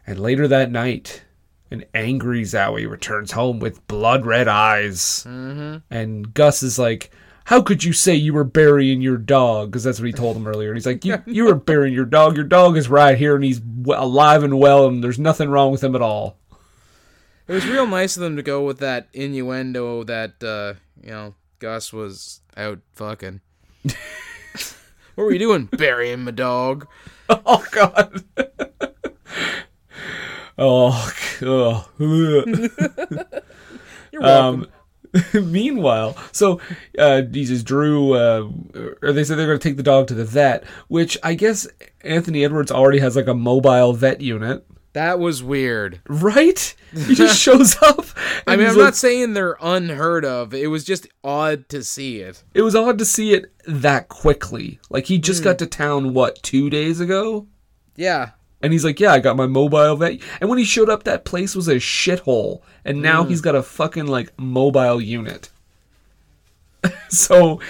and later that night, an angry Zowie returns home with blood red eyes. Mm-hmm. And Gus is like, "How could you say you were burying your dog?" Because that's what he told him earlier. And he's like, "You you were burying your dog. Your dog is right here, and he's alive and well, and there's nothing wrong with him at all." It was real nice of them to go with that innuendo that uh, you know Gus was out fucking. what were you doing, burying my dog? Oh God. oh. oh. You're welcome. Um, meanwhile, so uh, Jesus Drew, uh, or they said they're going to take the dog to the vet, which I guess Anthony Edwards already has like a mobile vet unit, that was weird. right? He just shows up. I mean, I'm like- not saying they're unheard of. It was just odd to see it. It was odd to see it that quickly. Like he just got to town what two days ago, Yeah, and he's like, "Yeah, I got my mobile vet." And when he showed up, that place was a shithole, and now Hmm. he's got a fucking like mobile unit. so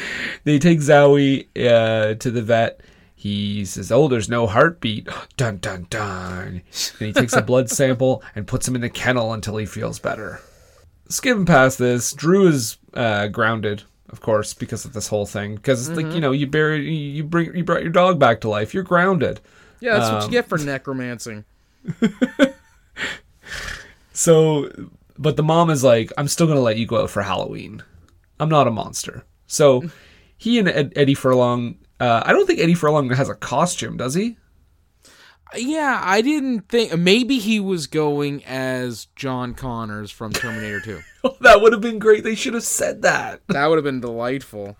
they take Zowie uh, to the vet. He says, "Oh, there's no heartbeat." Dun dun dun. And he takes a blood sample and puts him in the kennel until he feels better. Skipping past this, Drew is uh, grounded, of course, because of this whole thing. Because it's like you know, you bury, you bring, you brought your dog back to life. You're grounded. yeah. That's what Um, you get for necromancing. So, but the mom is like, I'm still going to let you go out for Halloween. I'm not a monster. So, he and Ed- Eddie Furlong, uh, I don't think Eddie Furlong has a costume, does he? Yeah, I didn't think. Maybe he was going as John Connors from Terminator 2. Oh, that would have been great. They should have said that. That would have been delightful.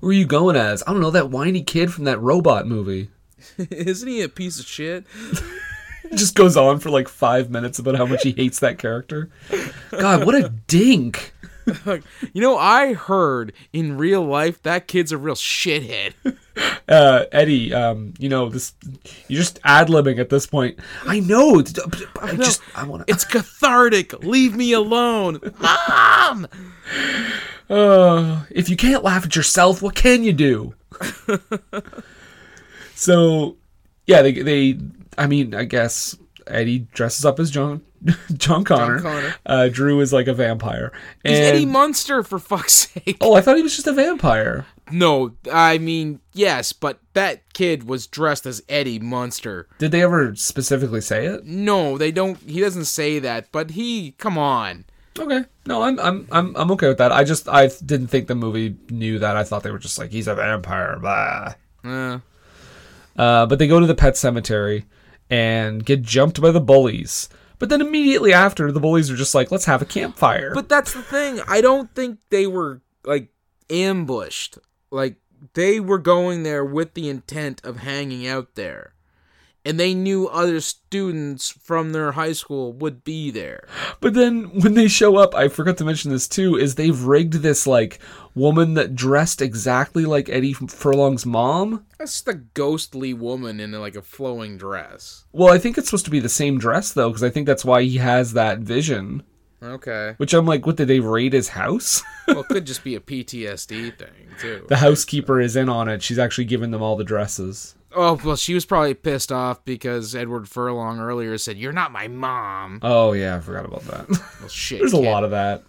Who are you going as? I don't know, that whiny kid from that robot movie. Isn't he a piece of shit? Just goes on for like five minutes about how much he hates that character. God, what a dink. You know, I heard in real life that kid's a real shithead. uh, Eddie, um, you know this. You're just ad libbing at this point. I know. it's- I just. I want to. It's cathartic. Leave me alone. Mom! Uh, if you can't laugh at yourself, what can you do? so, yeah, they, they. I mean, I guess Eddie dresses up as John John Connor. Connor. Uh, Drew is like a vampire. He's Eddie Munster, for fuck's sake. oh, I thought he was just a vampire. No, I mean, yes, but that kid was dressed as Eddie Munster. Did they ever specifically say it? No, they don't. He doesn't say that, but he. Come on. Okay. No, I'm I'm I'm I'm okay with that. I just I didn't think the movie knew that. I thought they were just like he's a vampire. Blah. Uh, Uh, but they go to the pet cemetery and get jumped by the bullies. But then immediately after, the bullies are just like, "Let's have a campfire." but that's the thing. I don't think they were like ambushed. Like they were going there with the intent of hanging out there, and they knew other students from their high school would be there. But then when they show up, I forgot to mention this too, is they've rigged this like woman that dressed exactly like Eddie Furlong's mom. That's the ghostly woman in like a flowing dress. Well, I think it's supposed to be the same dress though, because I think that's why he has that vision. Okay. Which I'm like, what did they raid his house? Well, it could just be a PTSD thing too. the housekeeper is in on it. She's actually giving them all the dresses. Oh well, she was probably pissed off because Edward Furlong earlier said, "You're not my mom." Oh yeah, I forgot about that. Well, shit. There's a lot of that.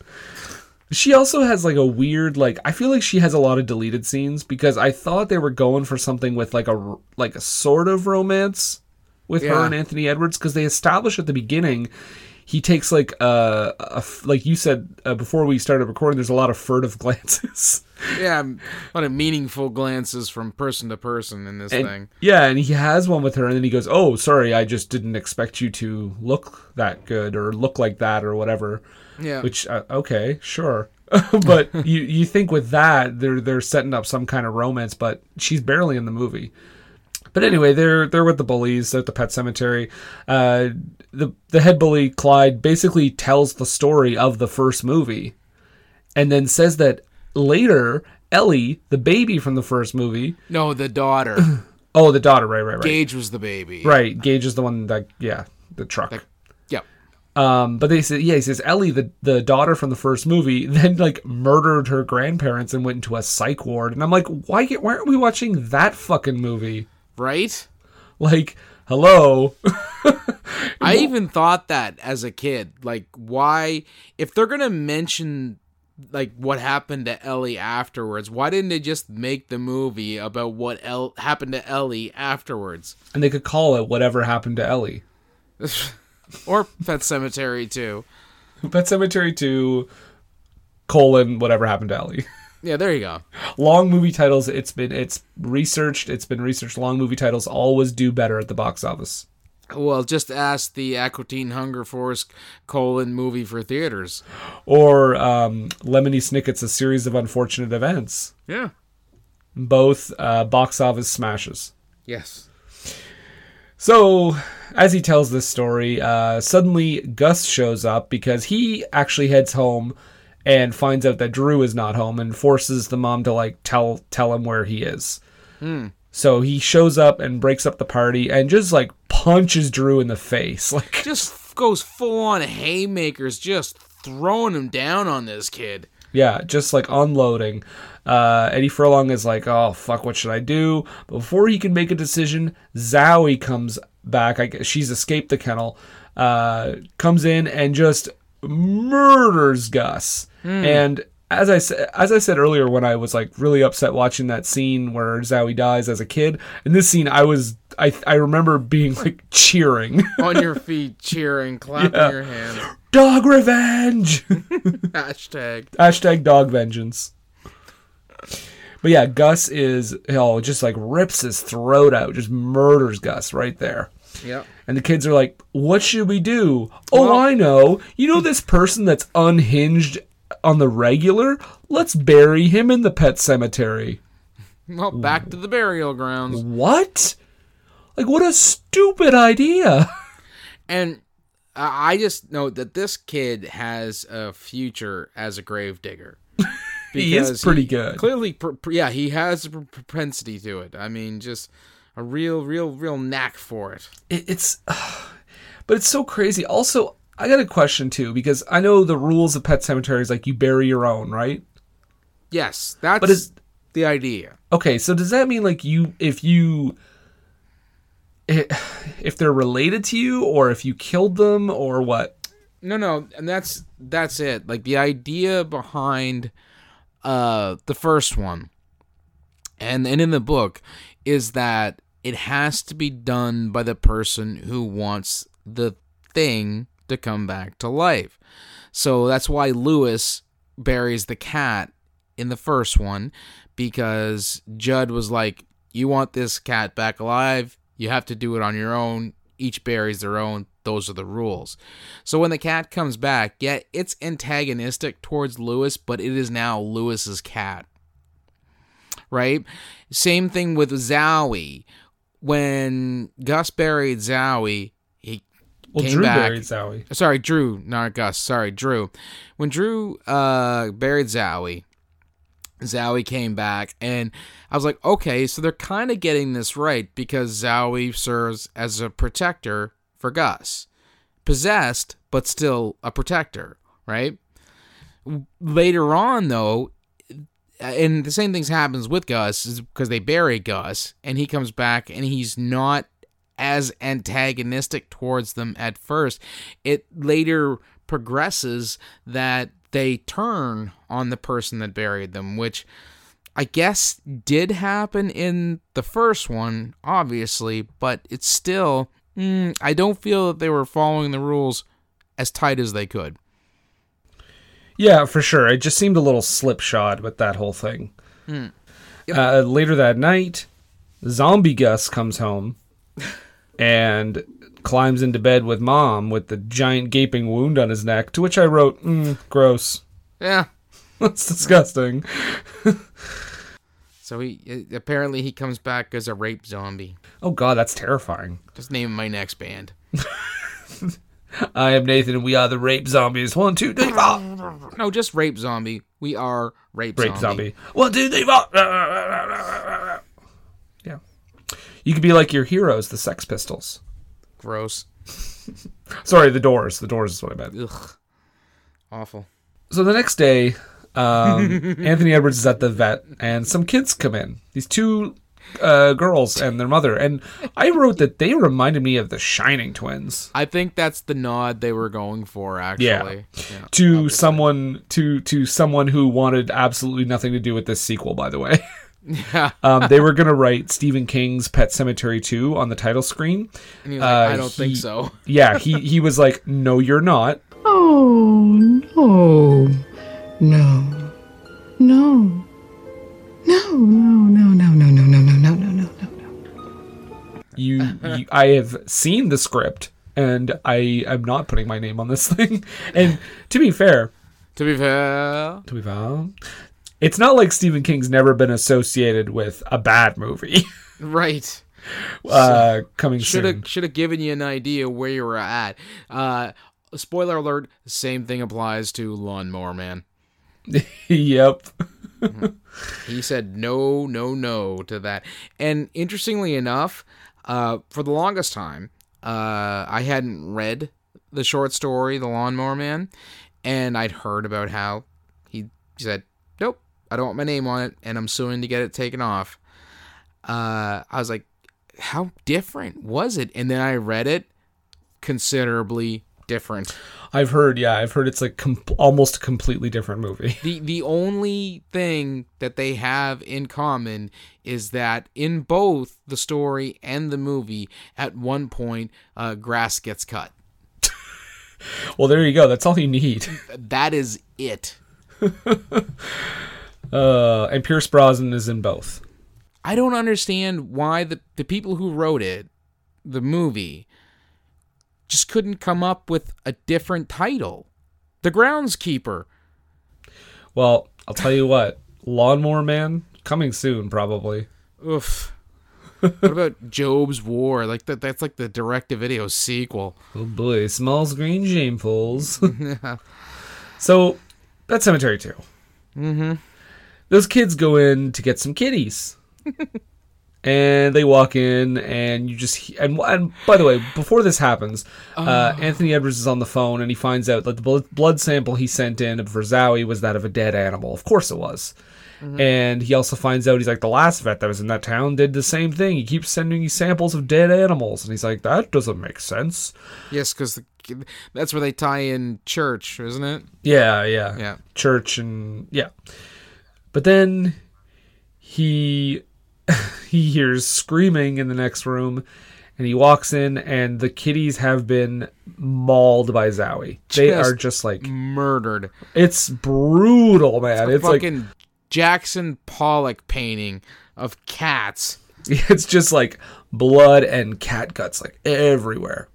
She also has like a weird like I feel like she has a lot of deleted scenes because I thought they were going for something with like a like a sort of romance with her and Anthony Edwards because they establish at the beginning he takes like uh, a f- like you said uh, before we started recording there's a lot of furtive glances. Yeah, a lot of meaningful glances from person to person in this And- thing. yeah and he has one with her and then he goes oh sorry I just didn't expect you to look that good or look like that or whatever Yeah. Which uh, okay, sure. but you you think with that they're they're setting up some kind of romance, but she's barely in the movie. But anyway, they're they're with the bullies at the pet cemetery. Uh, the the head bully Clyde basically tells the story of the first movie, and then says that later Ellie, the baby from the first movie, no, the daughter. oh the daughter, right, right, right, Gage was the baby. right. Gage is the one that yeah, the truck. Yep. Um, but they said, yeah, he says Ellie, the the daughter from the first movie, then like murdered her grandparents and went into a psych ward. And I'm like, why get, why aren't we watching that fucking movie? Right. Like, hello, I even thought that as a kid. Like, why, if they're gonna mention like what happened to Ellie afterwards, why didn't they just make the movie about what El- happened to Ellie afterwards? and they could call it whatever happened to Ellie. Or Pet Sematary 2. Pet Sematary Two, colon whatever happened to Ellie. Yeah, there you go. long movie titles. It's been it's researched. It's been researched. Long movie titles always do better at the box office. Well, just ask the Aqua Teen Hunger Force colon movie for theaters. Or um, Lemony Snicket's A Series of Unfortunate Events. Yeah. Both uh, box office smashes. Yes. So, as he tells this story, uh, suddenly Gus shows up because he actually heads home and finds out that Drew is not home and forces the mom to like tell tell him where he is. So he shows up and breaks up the party and just like punches Drew in the face. Like Just goes full on haymakers, just throwing him down on this kid. Yeah, just like unloading. Uh, Eddie Furlong is like, oh, fuck, what should I do? But before he can make a decision, Zowie comes back. I guess she's escaped the kennel, uh, comes in and just murders Gus. And as I said, as I said earlier, when I was like really upset watching that scene where Zowie dies as a kid, in this scene, I was I I remember being like cheering, On your feet, cheering, clapping Yeah. your hands. dog revenge. Hashtag. Hashtag dog vengeance. But yeah, Gus is oh just like rips his throat out, just murders Gus right there. Yep. And the kids are like, "What should we do?" Oh, Well- I know. You know this person that's unhinged on the regular? Let's bury him in the pet cemetery. Well, back to the burial grounds. What? Like what a stupid idea. And I I just know that this kid has a future as a gravedigger. He is pretty good. Clearly, yeah, he has a propensity to it. I mean, just a real, real, real knack for it. it, it's but it's so crazy also i got a question too because i know the rules of pet cemeteries like you bury your own right Yes, that's But is- the idea. okay so does that mean like you if you if they're related to you or if you killed them or what No, no, and that's that's it. Like the idea behind uh the first one and and in the book is that it has to be done by the person who wants the thing to come back to life. So that's why Louis buries the cat in the first one because Judd was like, "You want this cat back alive? You have to do it on your own. Each buries their own. Those are the rules." So when the cat comes back, yeah, it's antagonistic towards Louis, but it is now Louis's cat. Right? Same thing with Zowie. When Gus buried Zowie, he Well, came Drew back. buried Zowie. Sorry, Drew, not Gus. Sorry, Drew. When Drew uh, buried Zowie, Zowie came back, and I was like, okay, so they're kind of getting this right because Zowie serves as a protector for Gus. Possessed, but still a protector, right? Later on, though, and the same things happens with Gus because they bury Gus, and he comes back, and he's not as antagonistic towards them at first. It later progresses that they turn on the person that buried them, which I guess did happen in the first one, obviously, but it's still, mm, I don't feel that they were following the rules as tight as they could. Yeah, for sure. It just seemed a little slipshod with that whole thing. Hmm. Uh, later that night, Zombie Gus comes home and climbs into bed with mom with the giant gaping wound on his neck. To which I wrote, mm, "Gross. Yeah. That's disgusting." So he apparently he comes back as a rape zombie. Oh God, that's terrifying. Just name my next band. I am Nathan, and we are the rape zombies. One, two, three, four. No, just rape zombie. We are rape, Rape zombie. zombie. One, two, three, four. Yeah. You could be like your heroes, the Sex Pistols. Gross. Sorry, the Doors. The Doors is what I meant. Ugh. Awful. So the next day, um, Anthony Edwards is at the vet, and some kids come in. These two uh, girls and their mother, and I wrote that they reminded me of the Shining twins. I think that's the nod they were going for. Actually. Yeah. Yeah. To someone, to to someone who wanted absolutely nothing to do with this sequel. By the way, Yeah. um, they were gonna write Stephen King's Pet Sematary two on the title screen. And like, Uh, I don't think so. Yeah, he he was like, "No, you're not." Oh, no. No. No. No, no, no, no, no, no, no, no, no, no, no, no. you, you I have seen the script and I am not putting my name on this thing. And to be fair, To be fair, to be fair, it's not like Stephen King's never been associated with a bad movie right. uh, coming Should soon. have should have given you an idea where you were at. Uh, spoiler alert: same thing applies to Lawnmower Man. yep. He said no, no, no to that. And interestingly enough, uh, for the longest time, uh, I hadn't read the short story, The Lawnmower Man, and I'd heard about how he said, "Nope, I don't want my name on it, and I'm suing to get it taken off." Uh, I was like, "How different was it?" And then I read it, considerably different. I've heard, yeah, I've heard it's like com- almost a completely different movie. the the only thing that they have in common is that in both the story and the movie at one point uh, grass gets cut Well, there you go. That's all you need. that is it Uh, and Pierce Brosnan is in both. i don't understand why the, the people who wrote it the movie just couldn't come up with a different title the groundskeeper Well, I'll tell you what. Lawnmower Man coming soon, probably. Oof. what about Jobe's War? Like that that's like the direct to video sequel. Oh boy, small green shamefuls. yeah. so, Pet Sematary 2. Mm-hmm. Those kids go in to get some kitties. And they walk in, and you just and and by the way, before this happens, uh, Anthony Edwards is on the phone, and he finds out that the blood, blood sample he sent in for Zowie was that of a dead animal. Of course, it was. And he also finds out he's like the last vet that was in that town did the same thing. He keeps sending you samples of dead animals, and he's like, that doesn't make sense. Yes, because that's where they tie in church, isn't it? Yeah, yeah, Yeah. Church and yeah, but then he he hears screaming in the next room, and he walks in, and the kitties have been mauled by Zowie. They Just are just like Murdered. it's brutal, man. It's, like fucking Jackson Pollock painting of cats. it's just like blood and cat guts like everywhere.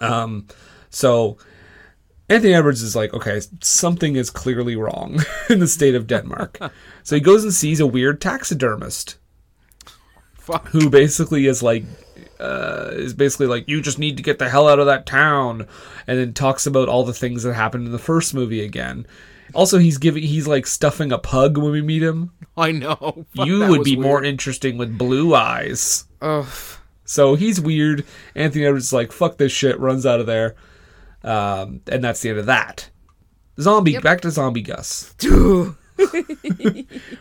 Um, so Anthony Edwards is like, okay, something is clearly wrong in the state of Denmark. so he goes and sees a weird taxidermist Fuck. who basically is like, uh, is basically like, you just need to get the hell out of that town, and then talks about all the things that happened in the first movie again. Also, he's giving, he's like stuffing a pug when we meet him. I know. Fuck, you would be more interesting with blue eyes. Ugh. So he's weird. Anthony Edwards is like, fuck this shit, runs out of there. Um, and that's the end of that. Zombie, back to Zombie Gus,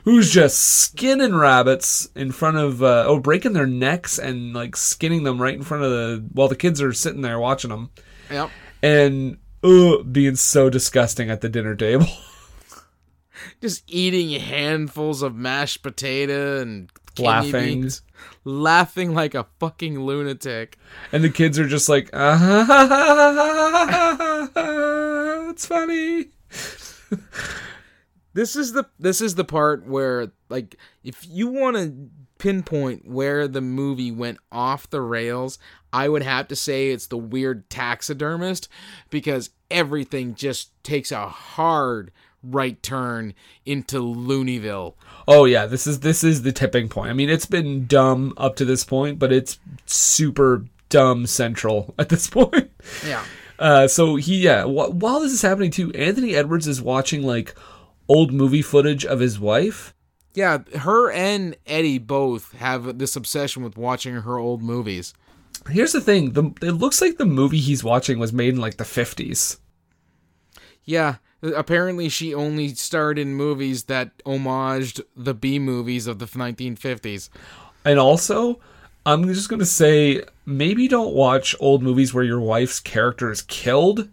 who's just skinning rabbits in front of, uh, oh, breaking their necks and like skinning them right in front of the, while the kids are sitting there watching them. Yep. And, uh, being so disgusting at the dinner table. Just eating handfuls of mashed potato and Laughing. beans. Laughing like a fucking lunatic. And the kids are just like, ah, it's funny. This is the this is the part where like if you want to pinpoint where the movie went off the rails, I would have to say it's the weird taxidermist because everything just takes a hard right turn into Looneyville. Oh yeah, this is this is the tipping point. I mean, it's been dumb up to this point, but it's super dumb central at this point. Yeah. Uh, so he yeah, wh- while this is happening too, Anthony Edwards is watching like old movie footage of his wife. Yeah, her and Eddie both have this obsession with watching her old movies. Here's the thing: the it looks like the movie he's watching was made in like the 50s. Yeah, apparently she only starred in movies that homaged the B movies of the 1950s. And also, I'm just gonna say maybe don't watch old movies where your wife's character is killed.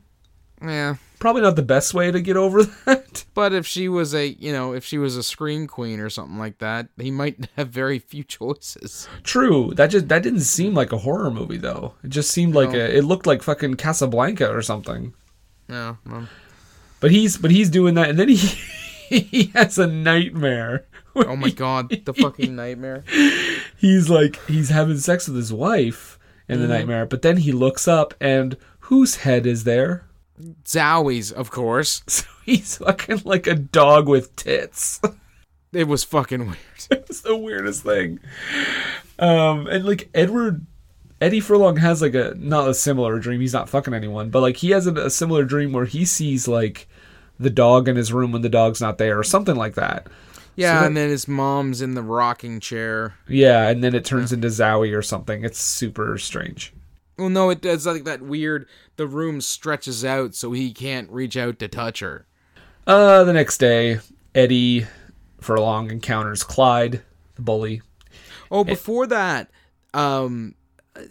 Yeah. Probably not the best way to get over that. But if she was a, you know, if she was a scream queen or something like that, he might have very few choices. True. That just that didn't seem like a horror movie though. It just seemed like a it looked like fucking Casablanca or something. No, no. But he's but he's doing that and then he he has a nightmare. Oh my god, the fucking nightmare. He's like he's having sex with his wife in the nightmare, but then he looks up and whose head is there? Zowie's, of course. So he's fucking like a dog with tits. It was fucking weird. it's the weirdest thing. Um, and like Edward, Eddie Furlong has like a not a similar dream. He's not fucking anyone, but like he has a, a similar dream where he sees like the dog in his room when the dog's not there, or something like that. Yeah, that- and then his mom's in the rocking chair. Yeah, and then it turns into Zowie or something. It's super strange. Well, no, it does like that weird. The room stretches out so he can't reach out to touch her. Uh, the next day, Eddie Furlong encounters Clyde, the bully. Oh, before that, um,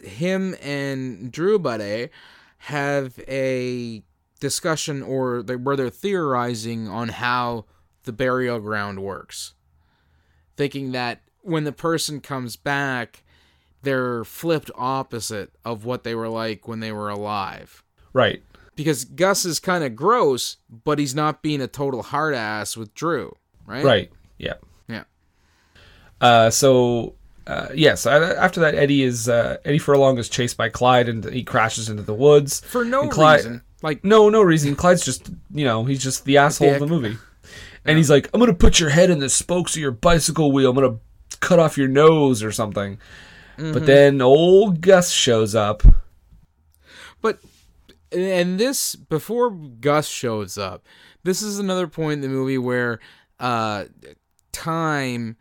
him and Drew Buddy have a discussion, or they, where they're theorizing on how the burial ground works, thinking that when the person comes back, they're flipped opposite of what they were like when they were alive. Right. Because Gus is kind of gross, but he's not being a total hard ass with Drew, right? Right. Yeah. Yeah. Uh, so uh, yes, after that, Eddie is uh, Eddie Furlong is chased by Clyde and he crashes into the woods For no Clyde- reason. Like, No, no reason. Clyde's just you know he's just the asshole of the movie, and he's like, "I'm gonna put your head in the spokes of your bicycle wheel. I'm gonna cut off your nose or something." Mm-hmm. But then old Gus shows up. But and this before Gus shows up, this is another point in the movie where uh time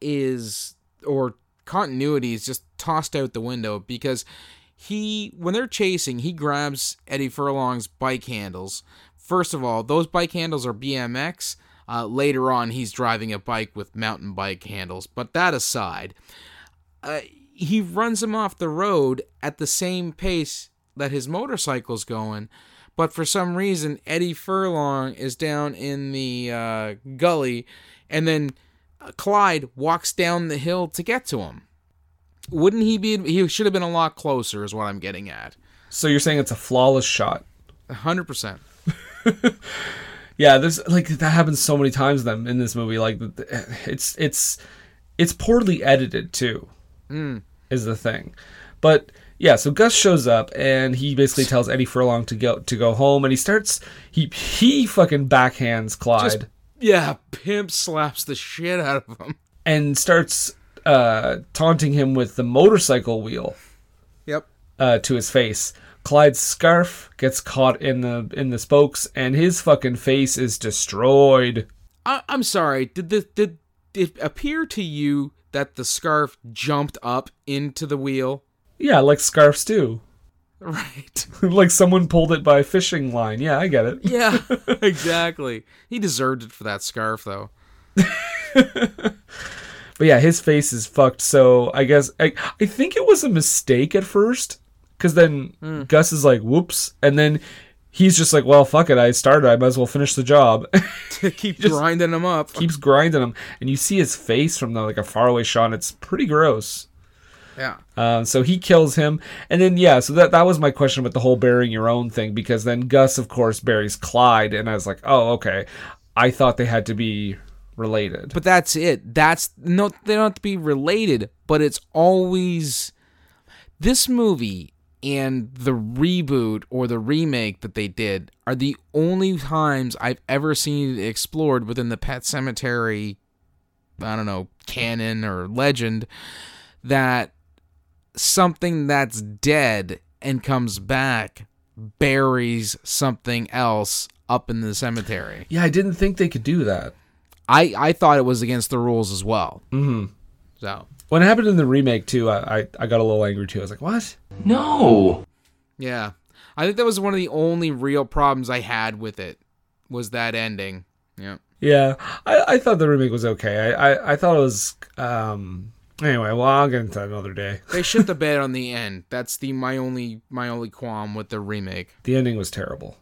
is or continuity is just tossed out the window because he when they're chasing, he grabs Eddie Furlong's bike handles. First of all, those bike handles are BMX. Uh, later on, he's driving a bike with mountain bike handles. But that aside, uh, he runs him off the road at the same pace that his motorcycle's going. But for some reason, Eddie Furlong is down in the uh, gully, and then Clyde walks down the hill to get to him. Wouldn't he be? He should have been a lot closer, is what I'm getting at. So you're saying it's a flawless shot? hundred percent. Yeah, there's like that happens so many times them in this movie. Like it's it's it's poorly edited too. Hmm. Is the thing, but yeah. So Gus shows up and he basically tells Eddie Furlong to go to go home, and he starts he he fucking backhands Clyde Just yeah, pimp slaps the shit out of him. and starts uh, taunting him with the motorcycle wheel Yep. uh, to his face. Clyde's scarf gets caught in the in the spokes, and his fucking face is destroyed. I, I'm sorry. Did the did it appear to you that the scarf jumped up into the wheel? Yeah, like scarves do. Right. like someone pulled it by a fishing line. Yeah, I get it. Yeah, exactly. He deserved it for that scarf, though. But yeah, his face is fucked. So I guess I, I think it was a mistake at first, because then Gus is like, "Whoops," and then he's just like, "Well, fuck it. I started. I might as well finish the job." To keep grinding him up. Keeps grinding him, and you see his face from the, like a faraway shot. And it's pretty gross. Yeah. Um, so he kills him, and then yeah, so that that was my question about the whole burying your own thing because then Gus, of course, buries Clyde, and I was like, oh okay, I thought they had to be related. But that's it. That's no. They don't have to be related. But it's always this movie and the reboot or the remake that they did are the only times I've ever seen it explored within the Pet Sematary. I don't know canon or legend that something that's dead and comes back buries something else up in the cemetery. yeah, I didn't think they could do that. I I thought it was against the rules as well. Mm-hmm. So When it happened in the remake too, I, I I got a little angry too. I was like, what? No. yeah, I think that was one of the only real problems I had with it was that ending. Yeah. Yeah, I, I thought the remake was okay. I, I, I thought it was um. Anyway, well, I'll get into that another day. They shit the bed on the end. That's the my only my only qualm with the remake. The ending was terrible.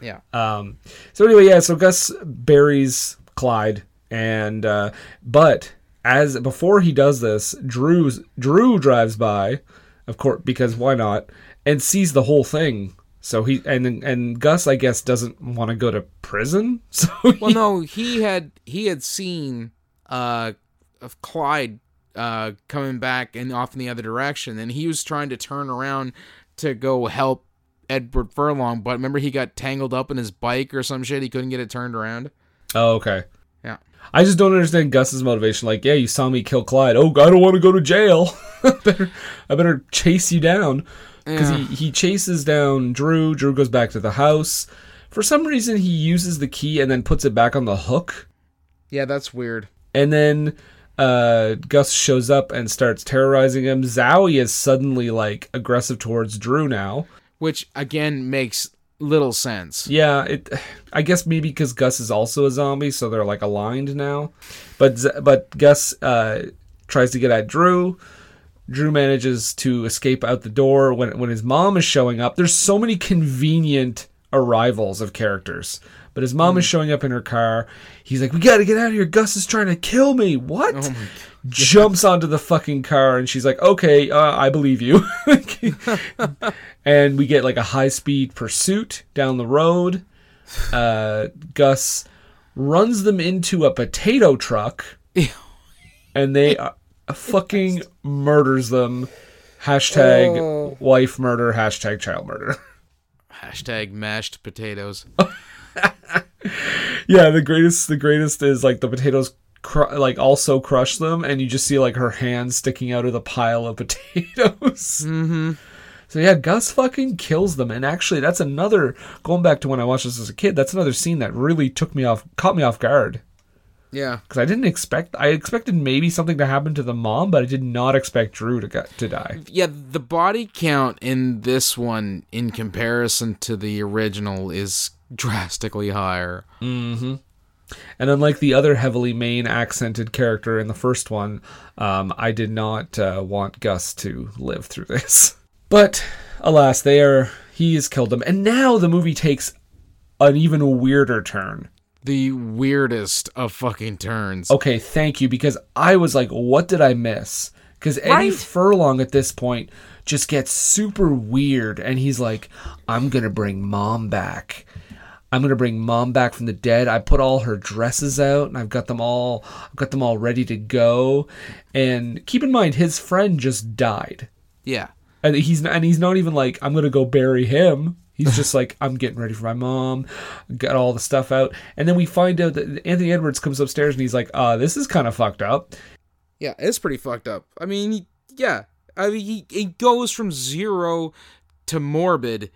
Yeah. Um, so anyway, yeah. So Gus buries Clyde, and uh, but as before he does this, Drew's Drew drives by, of course, because why not, and sees the whole thing. So he and and Gus, I guess, doesn't want to go to prison. So Well, no, he had he had seen uh of Clyde uh coming back and off in the other direction, and he was trying to turn around to go help Edward Furlong, but remember he got tangled up in his bike or some shit. He couldn't get it turned around. Oh, okay. Yeah. I just don't understand Gus's motivation. Like, yeah, you saw me kill Clyde. Oh, I don't want to go to jail. I better, I better chase you down. Because Yeah. he, he chases down Drew. Drew goes back to the house. For some reason, he uses the key and then puts it back on the hook. Yeah, that's weird. And then uh, Gus shows up and starts terrorizing him. Zowie is suddenly like aggressive towards Drew now. Which again makes little sense. Yeah, it. I guess maybe because Gus is also a zombie, so they're like aligned now. But but Gus uh, tries to get at Drew. Drew manages to escape out the door when when his mom is showing up. There's so many convenient arrivals of characters. But his mom is showing up in her car. He's like, "We got to get out of here. Gus is trying to kill me." What? Jumps onto the fucking car and she's like, "Okay, uh, I believe you." and we get like a high speed pursuit down the road. Uh, Gus runs them into a potato truck, and they uh, fucking murders them. Hashtag wife murder. Hashtag child murder. Hashtag mashed potatoes. yeah, the greatest. The greatest is like the potatoes. Cr- like also crush them, and you just see like her hand sticking out of the pile of potatoes. mm-hmm. So yeah, Gus fucking kills them, and actually, that's another going back to when I watched this as a kid. That's another scene that really took me off, caught me off guard. Yeah. because I didn't expect. I expected maybe something to happen to the mom, but I did not expect Drew to get, to die. Yeah, the body count in this one, in comparison to the original, is drastically higher. Mm-hmm. And unlike the other heavily Maine accented character in the first one, um, I did not uh, want Gus to live through this. But alas, they are. He has killed them, and now the movie takes an even weirder turn. The weirdest of fucking turns. Okay, thank you, because I was like, what did I miss? Because Eddie Right. Furlong at this point just gets super weird, and he's like, I'm gonna bring mom back. I'm gonna bring mom back from the dead. I put all her dresses out, and I've got them all, I've got them all ready to go. And keep in mind, his friend just died, Yeah. and he's and he's not even like, I'm gonna go bury him. He's just like, I'm getting ready for my mom, got all the stuff out. And then we find out that Anthony Edwards comes upstairs and he's like, uh, this is kind of fucked up. Yeah, it's pretty fucked up. I mean, he, yeah. I mean, he, he goes from zero to morbid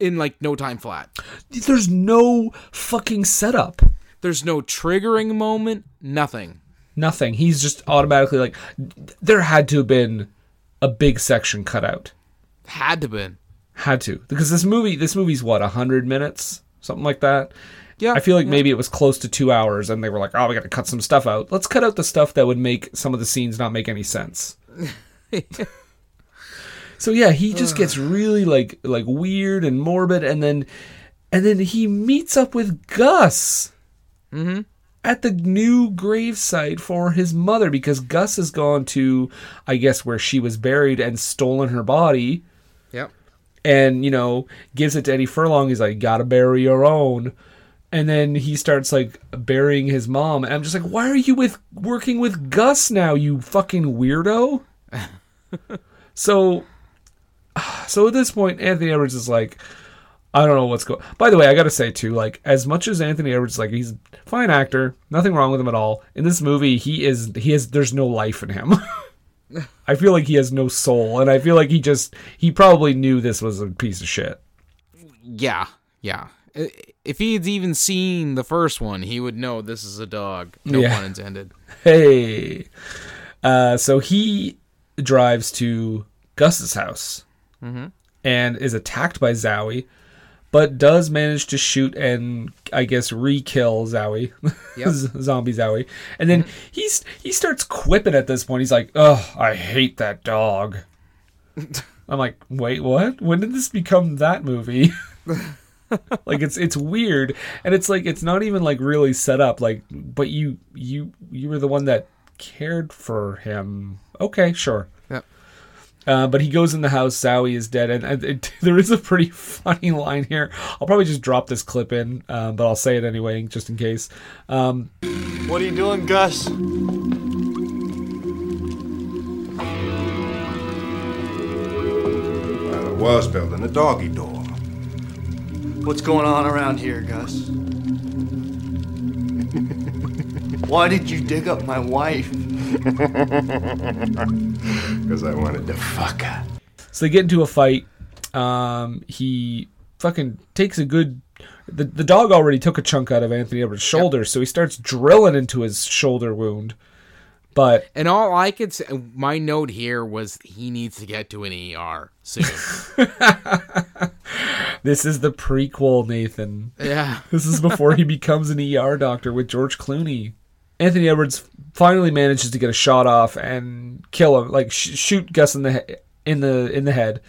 in like no time flat. There's no fucking setup. There's no triggering moment, nothing. Nothing. He's just automatically like, there had to have been a big section cut out. Had to been. Had to. Because this movie, this movie's what, 100 minutes? Something like that? Yeah. I feel like maybe it was close to two hours and they were like, oh, we got to cut some stuff out. Let's cut out the stuff that would make some of the scenes not make any sense. so yeah, he just gets really like like weird and morbid and then and then he meets up with Gus mm-hmm. at the new gravesite for his mother because Gus has gone to I guess where she was buried and stolen her body Yep. and you know gives it to Eddie Furlong. He's like, "Gotta bury your own," and then he starts like burying his mom. And I'm just like, "Why are you with working with Gus now, you fucking weirdo?" so, so at this point, Anthony Edwards is like, I don't know what's going. By the way, I gotta say too, like as much as Anthony Edwards, like he's a fine actor, nothing wrong with him at all. In this movie, he is he has there's no life in him. I feel like he has no soul, and I feel like he just he probably knew this was a piece of shit. Yeah. Yeah. If he had even seen the first one, he would know this is a dog. No Yeah. pun intended. Hey, uh, so he drives to Gus's house Mm-hmm. and is attacked by Zowie, but does manage to shoot and I guess re-kill Zowie, Yep. zombie Zowie, and then mm-hmm. he's he starts quipping at this point. He's like, "Oh, I hate that dog." I'm like, wait, what? When did this become that movie? like it's it's weird, and it's like it's not even like really set up. Like, but you you you were the one that cared for him. Okay, sure. Yep. Uh, but he goes in the house. Zowie is dead, and, and it, there is a pretty funny line here. I'll probably just drop this clip in, um, but I'll say it anyway, just in case. Um, What are you doing, Gus? I was building a doggy door. What's going on around here, Gus? Why did you dig up my wife? Because I wanted to fuck her. So they get into a fight. Um, he fucking takes a good. The, the dog already took a chunk out of Anthony Edwards' shoulder, so he starts drilling into his shoulder wound. But And all I could say, my note here was he needs to get to an ER soon. this is the prequel, Nathan. yeah. This is before he becomes an ER doctor with George Clooney. Anthony Edwards finally manages to get a shot off and kill him, like sh- shoot Gus in the he- in the in the head.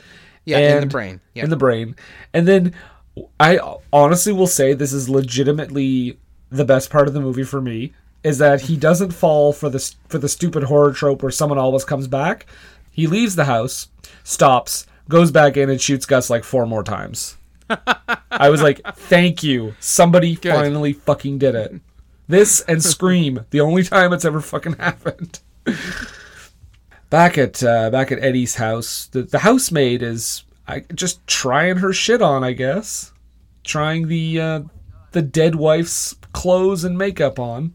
Yeah, in the brain. Yeah. In the brain. And then I honestly will say this is legitimately the best part of the movie for me is that he doesn't fall for the for the stupid horror trope where someone always comes back. He leaves the house, stops, goes back in and shoots Gus like four more times. I was like, "Thank you. Somebody finally fucking did it." This and Scream, the only time it's ever fucking happened. back at uh, back at Eddie's house, the, the housemaid is I, just trying her shit on, I guess, trying the uh, the dead wife's clothes and makeup on.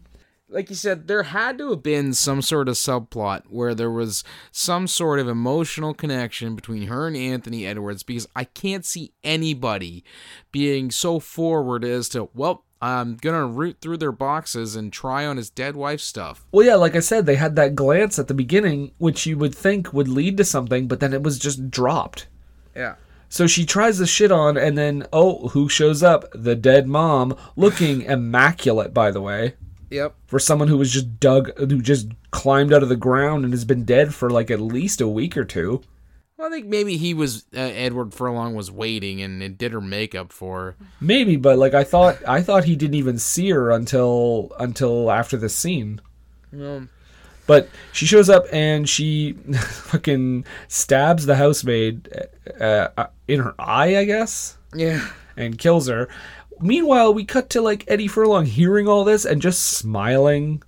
like you said, there had to have been some sort of subplot where there was some sort of emotional connection between her and Anthony Edwards because I can't see anybody being so forward as to, well, I'm gonna root through their boxes and try on his dead wife's stuff. Well, yeah, like I said, they had that glance at the beginning, which you would think would lead to something, but then it was just dropped. Yeah. So she tries the shit on, and then, oh, who shows up? The dead mom, looking immaculate, by the way, Yep. for someone who was just dug, who just climbed out of the ground and has been dead for like at least a week or two. Well, I think maybe he was uh, Edward Furlong was waiting and, and did her makeup for. her. Maybe, but like I thought, I thought he didn't even see her until until after the scene. Um, But she shows up and she fucking stabs the housemaid uh, uh, in her eye, I guess, yeah. and kills her. Meanwhile, we cut to like Eddie Furlong hearing all this and just smiling.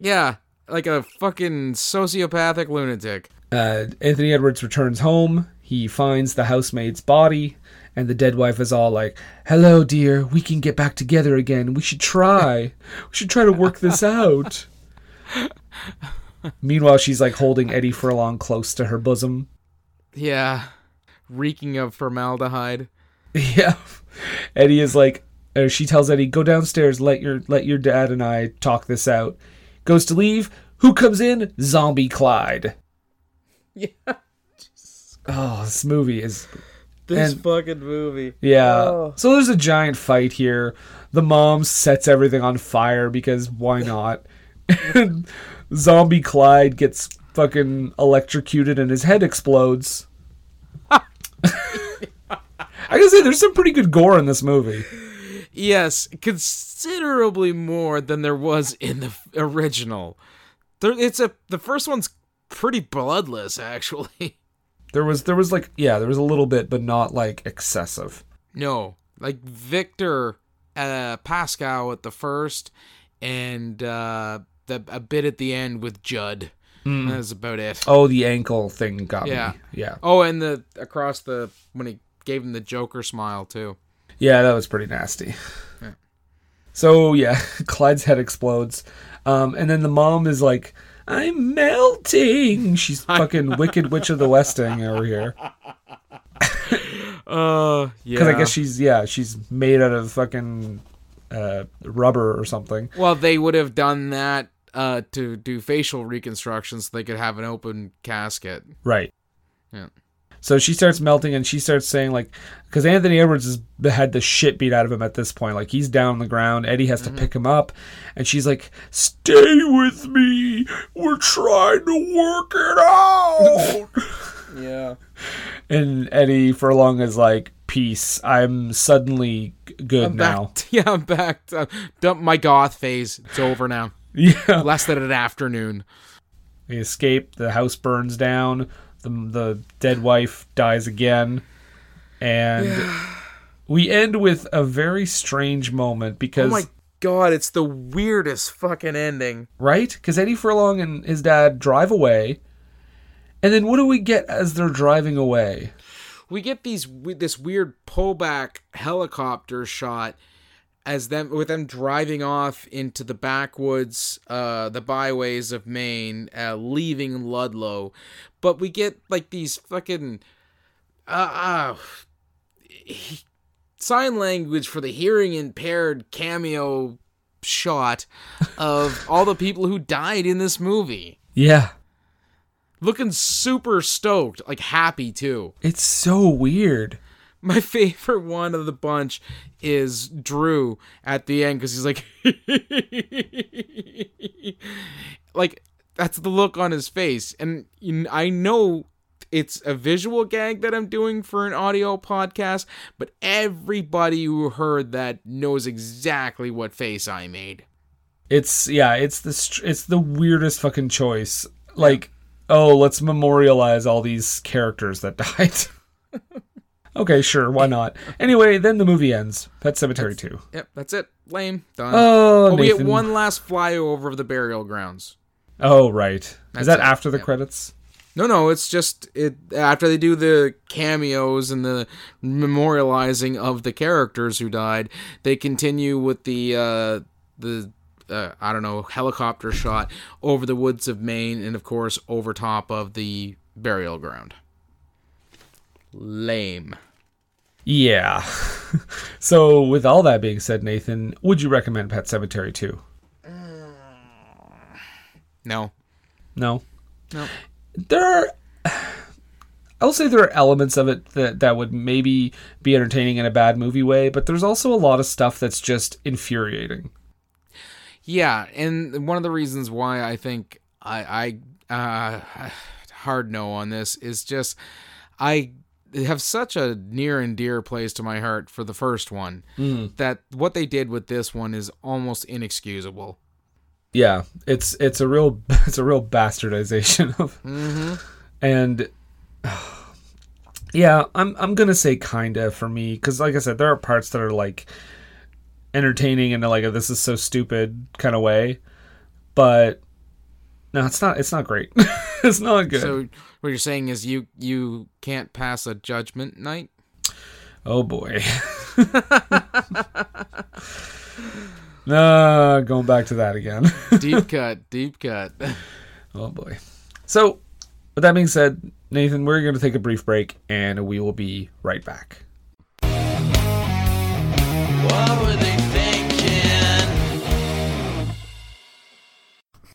Yeah. Like a fucking sociopathic lunatic. Uh, Anthony Edwards returns home. He finds the housemaid's body, and the dead wife is all like, "Hello, dear. We can get back together again. We should try. we should try to work this out." Meanwhile, she's like holding Eddie Furlong close to her bosom. Yeah. Reeking of formaldehyde. Yeah. Eddie is like or she tells Eddie, "Go downstairs, let your let your dad and I talk this out." Goes to leave. Who comes in? Zombie Clyde. Yeah. Oh, this movie is This And- fucking movie. yeah. Oh. So there's a giant fight here. The mom sets everything on fire because why not? and Zombie Clyde gets fucking electrocuted and his head explodes. I gotta say, there's some pretty good gore in this movie. Yes, considerably more than there was in the original. There, it's a the first one's pretty bloodless, actually. There was there was like yeah, there was a little bit, but not like excessive. No, like Victor uh, Pascow at the first, and uh, the a bit at the end with Judd. That's about it. Oh, the ankle thing got Yeah. me. Yeah. Oh, and the across the when he gave him the Joker smile too. Yeah, that was pretty nasty. So yeah, Clyde's head explodes. Um, and then the mom is like, I'm melting. She's fucking Wicked Witch of the Westing over here. Uh, yeah. Because I guess she's yeah, she's made out of fucking uh, rubber or something. Well, they would have done that uh, to do facial reconstructions so they could have an open casket. Right. Yeah. So she starts melting and she starts saying like, because Anthony Edwards has had the shit beat out of him at this point. Like he's down on the ground. Eddie has to mm-hmm. pick him up, and she's like, "Stay with me. We're trying to work it out." Yeah. and Eddie Furlong is like, "Peace. I'm suddenly good I'm now." back. yeah, I'm back. To, dump my goth phase. It's over now. Yeah. Less than an afternoon. They escape. The house burns down. The the dead wife dies again, and we end with a very strange moment because Oh my god, it's the weirdest fucking ending. right? Because Eddie Furlong and his dad drive away, and then what do we get as they're driving away? We get these this weird pullback helicopter shot as them with them driving off into the backwoods, uh, the byways of Maine, uh, leaving Ludlow. But we get like these fucking uh, uh sign language for the hearing impaired cameo shot of all the people who died in this movie. Yeah, Looking super stoked, like happy too. it's so weird. My favorite one of the bunch is Drew at the end because he's like, like that's the look on his face, and I know it's a visual gag that I'm doing for an audio podcast, but everybody who heard that knows exactly what face I made. It's yeah, it's the str- it's the weirdest fucking choice. Like, oh, let's memorialize all these characters that died. Okay, sure, why not? Anyway, then the movie ends. Pet Sematary two. Yep, that's it. Lame. Done. Oh, but we get one last flyover of the burial grounds. Oh, right. Is that it, after the yeah. credits? No, no, it's just it after they do the cameos and the memorializing of the characters who died. They continue with the uh, the uh, I don't know helicopter shot over the woods of Maine, and of course over top of the burial ground. Lame. Yeah. so, with all that being said, Nathan, would you recommend Pet Sematary 2? No. No. No. There are. I will say there are elements of it that, that would maybe be entertaining in a bad movie way, but there's also a lot of stuff that's just infuriating. Yeah, and one of the reasons why I think I I uh hard no on this is just I have such a near and dear place to my heart for the first one hmm. that what they did with this one is almost inexcusable. Yeah, it's it's a real it's a real bastardization of, mm-hmm. and yeah, I'm I'm gonna say kinda for me because like I said, there are parts that are like entertaining and like oh, this is so stupid kind of way, but no, it's not it's not great. it's not good. So what you're saying is you you can't pass a judgment night? oh boy. nah, going back to that again. Deep cut, deep cut. Oh boy. So, with that being said, Nathan, we're going to take a brief break and we will be right back.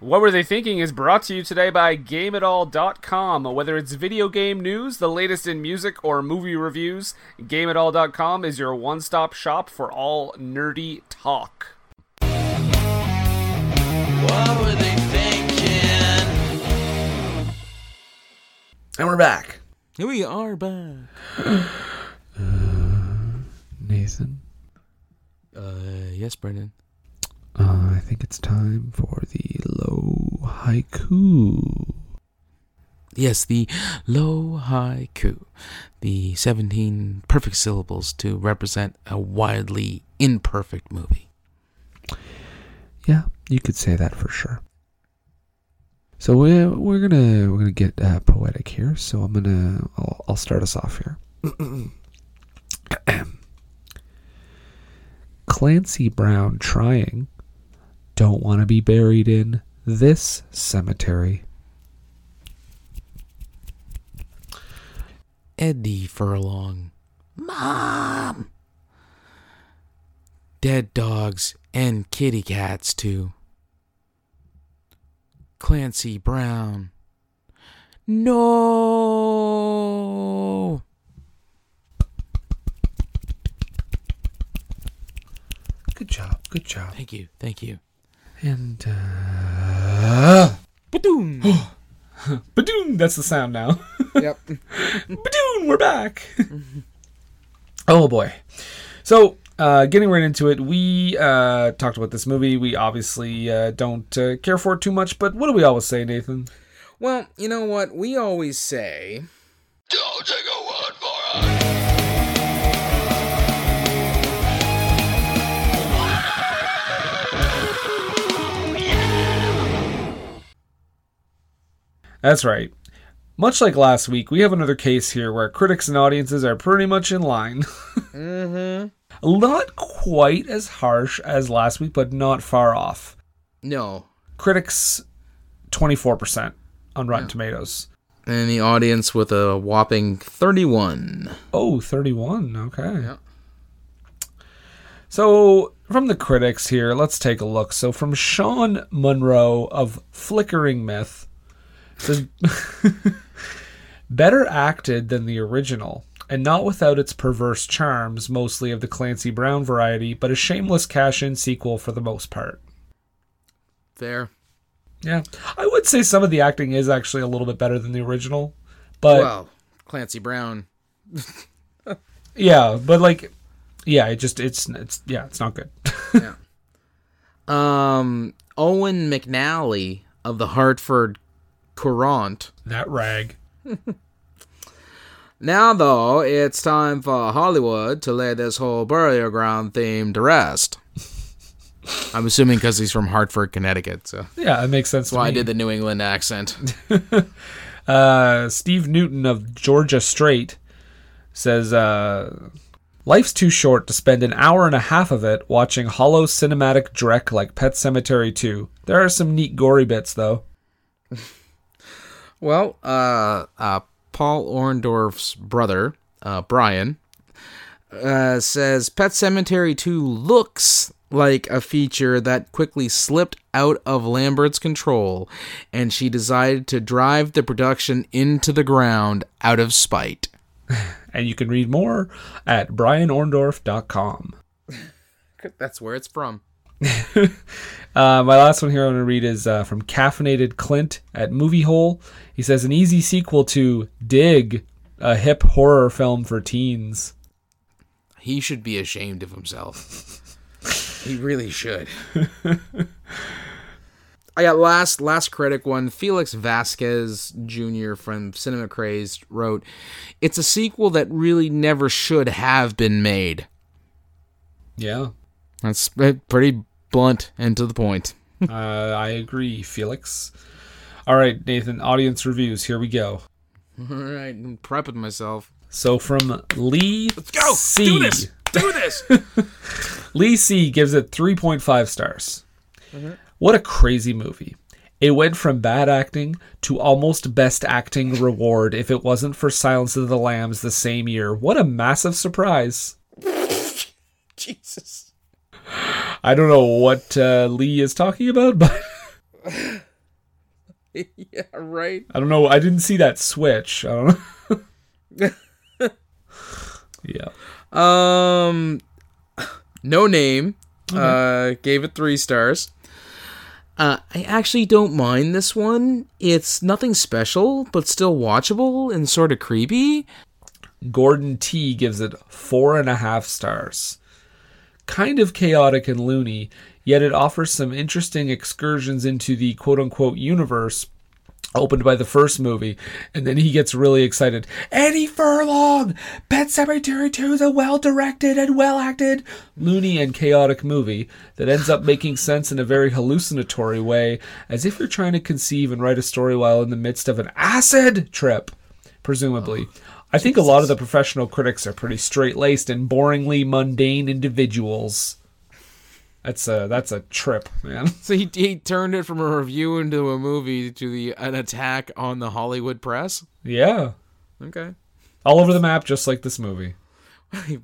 What Were They Thinking is brought to you today by GameItAll.com. Whether it's video game news, the latest in music, or movie reviews, GameItAll.com is your one stop shop for all nerdy talk. What were they thinking? And we're back. Here we are back. Nathan, Uh, yes, Brendan. Uh, I think it's time for the low haiku. Yes, the low haiku. The 17 perfect syllables to represent a wildly imperfect movie. Yeah, you could say that for sure. So we're we're gonna we're gonna get uh, poetic here. So I'm gonna I'll, I'll start us off here. Clancy Brown trying. Don't want to be buried in this cemetery. Eddie Furlong. Mom! Dead dogs and kitty cats, too. Clancy Brown. No! Good job. Good job. Thank you, thank you. And uh, Ba-doom! Badoon, that's the sound now. yep. Badoon, we're back. oh boy. So, uh, getting right into it, we uh, talked about this movie. We obviously uh, don't uh, care for it too much, but what do we always say, Nathan? Well, you know what? We always say. Don't take a word for it. That's right. Much like last week, we have another case here where critics and audiences are pretty much in line. Mm-hmm. Not quite as harsh as last week, but not far off. No. Critics, 24% on Rotten Tomatoes. And the audience with a whopping 31. Oh, 31. Okay. Yeah. So, from the critics here, let's take a look. So, from Shaun Munro of Flickering Myth, says better acted than the original, and not without its perverse charms, mostly of the Clancy Brown variety, but a shameless cash-in sequel for the most part. Fair. Yeah, I would say some of the acting is actually a little bit better than the original, but well, Clancy Brown. yeah, but like, yeah, it just it's it's yeah, it's not good. yeah. Um, Owen McNally of the Hartford Courant that rag. Now, though, it's time for Hollywood to lay this whole burial ground theme to rest. I'm assuming because he's from Hartford, Connecticut. So Yeah, it makes sense. that's why I did the New England accent. Uh, Steve Newton of Georgia Straight says, uh, Life's too short to spend an hour and a half of it watching hollow cinematic dreck like Pet Sematary 2. There are some neat gory bits, though. Well, uh, uh, Paul Orndorff's brother, uh, Brian, uh, says Pet Sematary 2 looks like a feature that quickly slipped out of Lambert's control, and she decided to drive the production into the ground out of spite. And you can read more at brianorndorf.com. That's where it's from. Uh, my last one here I'm going to read is uh, from Caffeinated Clint at Movie Hole. He says, an easy sequel to Dig, a hip horror film for teens. He should be ashamed of himself. he really should. I got last last critic one. Felix Vasquez Jr. from Cinema Crazed wrote, "It's a sequel that really never should have been made." Yeah, That's uh, pretty blunt and to the point. uh, I agree, Felix. All right, Nathan, audience reviews. Here we go. All right, I'm prepping myself. So from Lee Let's Go C. do this. Do this. Lee C gives it 3.5 stars. What a crazy movie. It went from bad acting to almost best acting reward if it wasn't for Silence of the Lambs the same year. What a massive surprise. Jesus. I don't know what uh, Lee is talking about, but yeah, right. I don't know. I didn't see that switch. I don't know. yeah. Um, no name. Uh, gave it three stars. Uh, I actually don't mind this one. It's nothing special, but still watchable and sort of creepy. Gordon T gives it four and a half stars. Kind of chaotic and loony, yet it offers some interesting excursions into the quote unquote universe opened by the first movie. And then he gets really excited. Eddie Furlong! Pet Sematary 2 is a well directed and well acted, loony and chaotic movie that ends up making sense in a very hallucinatory way, as if you're trying to conceive and write a story while in the midst of an acid trip, presumably. I think a lot of the professional critics are pretty straight laced and boringly mundane individuals. That's a that's a trip, man. So he, he turned it from a review into a movie to the an attack on the Hollywood press. Yeah. Okay. All over the map, just like this movie.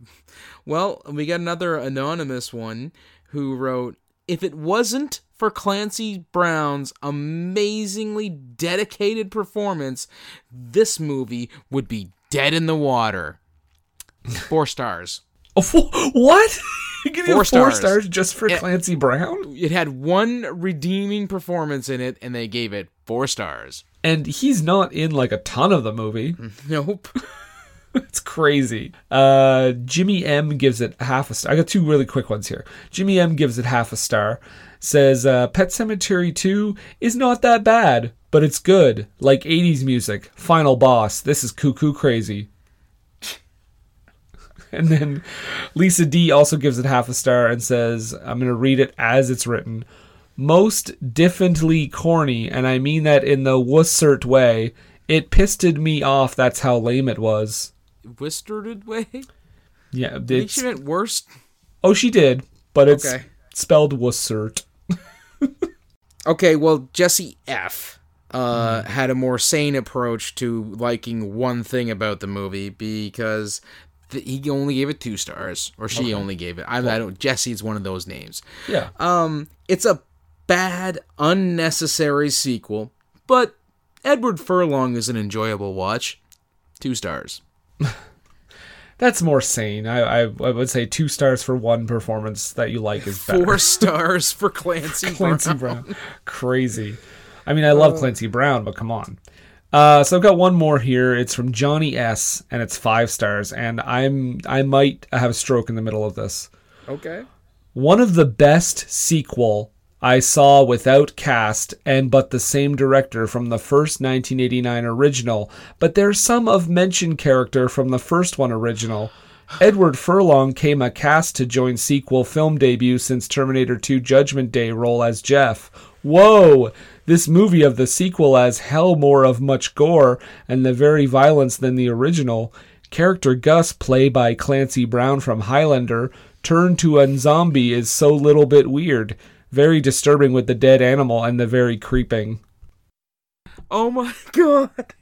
Well, we got another anonymous one who wrote, "If it wasn't for Clancy Brown's amazingly dedicated performance, this movie would be dead in the water." Four stars. Oh, what? Four it four stars. stars just for Eh. Clancy Brown? It had one redeeming performance in it, and they gave it four stars. And he's not in like a ton of the movie. Nope. It's crazy. Uh, Jimmy M gives it half a star. I got two really quick ones here. Jimmy M gives it half a star. Says uh, Pet Sematary 2 is not that bad, but it's good. Like 80s music. Final boss. This is cuckoo crazy. And then Lisa D also gives it half a star and says, I'm going to read it as it's written. Most differently corny, and I mean that in the wussert way. It pissed me off, that's how lame it was. Whispered way. Yeah, I think she meant worst. oh, she did, but it's Okay. spelled wussert. Okay, well, Jesse F. Uh, had a more sane approach to liking one thing about the movie because th- he only gave it two stars, or she only gave it. I, I don't. Jesse's one of those names. Yeah. Um, it's a bad, unnecessary sequel, but Edward Furlong is an enjoyable watch. Two stars. That's more sane. I, I I would say two stars for one performance that you like is better. Four stars for Clancy. Clancy Brown. Brown. Crazy. I mean, I love Clancy Brown, but come on. Uh, so I've got one more here. It's from Johnny S, and it's five stars. And I'm I might have a stroke in the middle of this. Okay. One of the best sequel I saw without cast and but the same director from the first 1989 original, but there's some of mentioned character from the first one original. Edward Furlong came a cast to join sequel film debut since Terminator 2 Judgment Day role as Jeff. Whoa! This movie of the sequel as hell more of much gore and the very violence than the original. Character Gus, played by Clancy Brown from Highlander, turned to a zombie is so little bit weird. Very disturbing with the dead animal and the very creeping. Oh my god.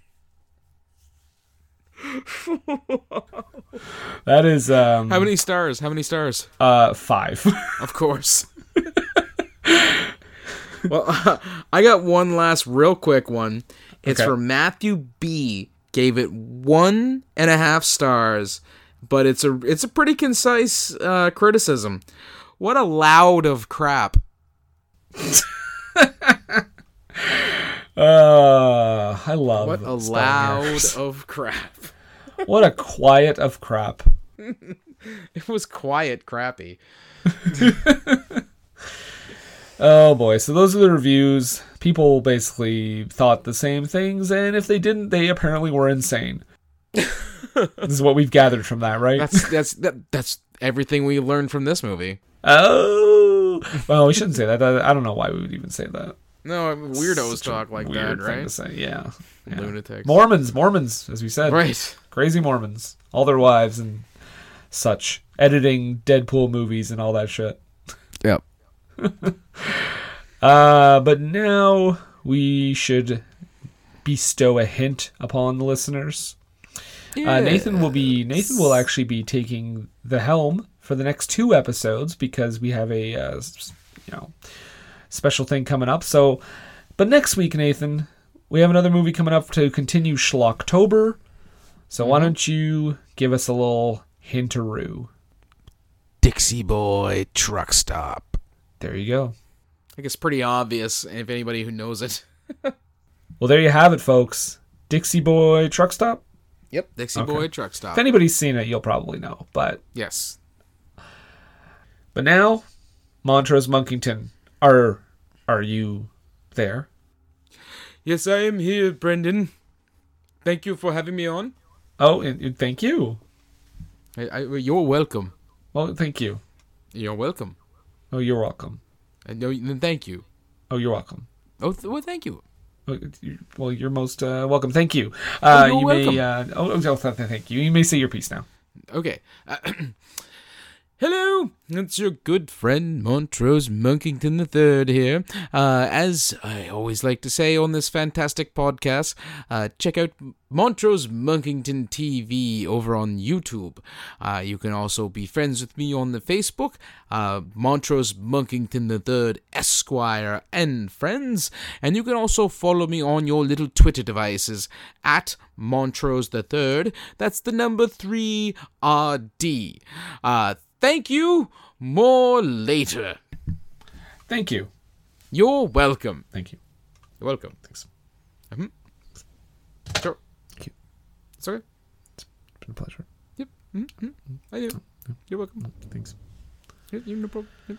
That is um How many stars? How many stars? uh five. Of course. well, I got one last real quick one. It's Okay. for Matthew B. Gave it one and a half stars, but it's a it's a pretty concise uh, criticism. What a loud of crap! Uh I love What a loud of crap! What a quiet of crap. It was quiet, crappy. Oh boy, so those are the reviews. People basically thought the same things, and if they didn't, they apparently were insane. this is what we've gathered from that, right? That's that's that, that's everything we learned from this movie. oh, well, we shouldn't say that. I don't know why we would even say that. No, weirdos Such talk like weird that, right? Yeah. yeah. Lunatics. Mormons, Mormons, as we said. Right. Crazy Mormons. All their wives and such. Editing Deadpool movies and all that shit. Yep. Uh, but now we should bestow a hint upon the listeners. Uh, Nathan will be Nathan will actually be taking the helm for the next two episodes because we have a uh, you know special thing coming up. So, but next week, Nathan, we have another movie coming up to continue Schlocktober. So why don't you give us a little hinteroo? Dixie Boy Truck Stop. There you go. I think it's pretty obvious if anybody who knows it. Well, there you have it, folks. Dixie Boy Truck Stop. Yep. Dixie Okay. Boy Truck Stop. If anybody's seen it, you'll probably know. But yes. But now, Montrose Monkington, are are you there? Yes, I am here, Brendan. Thank you for having me on. Oh, and, and thank you. I, I, you're welcome. Well, thank you. You're welcome. Oh, you're welcome. And no, then thank you. Oh, you're welcome. Oh, th- well, thank you. Oh, Well, you're most uh, welcome. Thank you. Uh, you're you welcome. may. Uh, oh, oh, th- th- thank you. You may say your piece now. Okay. Hello, it's your good friend Montrose Monkington III here. Uh, as I always like to say on this fantastic podcast, uh, check out Montrose Monkington TV over on YouTube. Uh, you can also be friends with me on the Facebook, uh, Montrose Monkington III Esquire and friends. And you can also follow me on your little Twitter devices at Montrose III. That's the number three RD. Uh, thank you. More later. Thank you. You're welcome. Thank you. You're welcome. Thanks. Mhm. Sure. Thank you. Okay. It's been a pleasure. Yep. Mm-hmm. I do. You're welcome. Thanks. Yep, you no problem. Yep.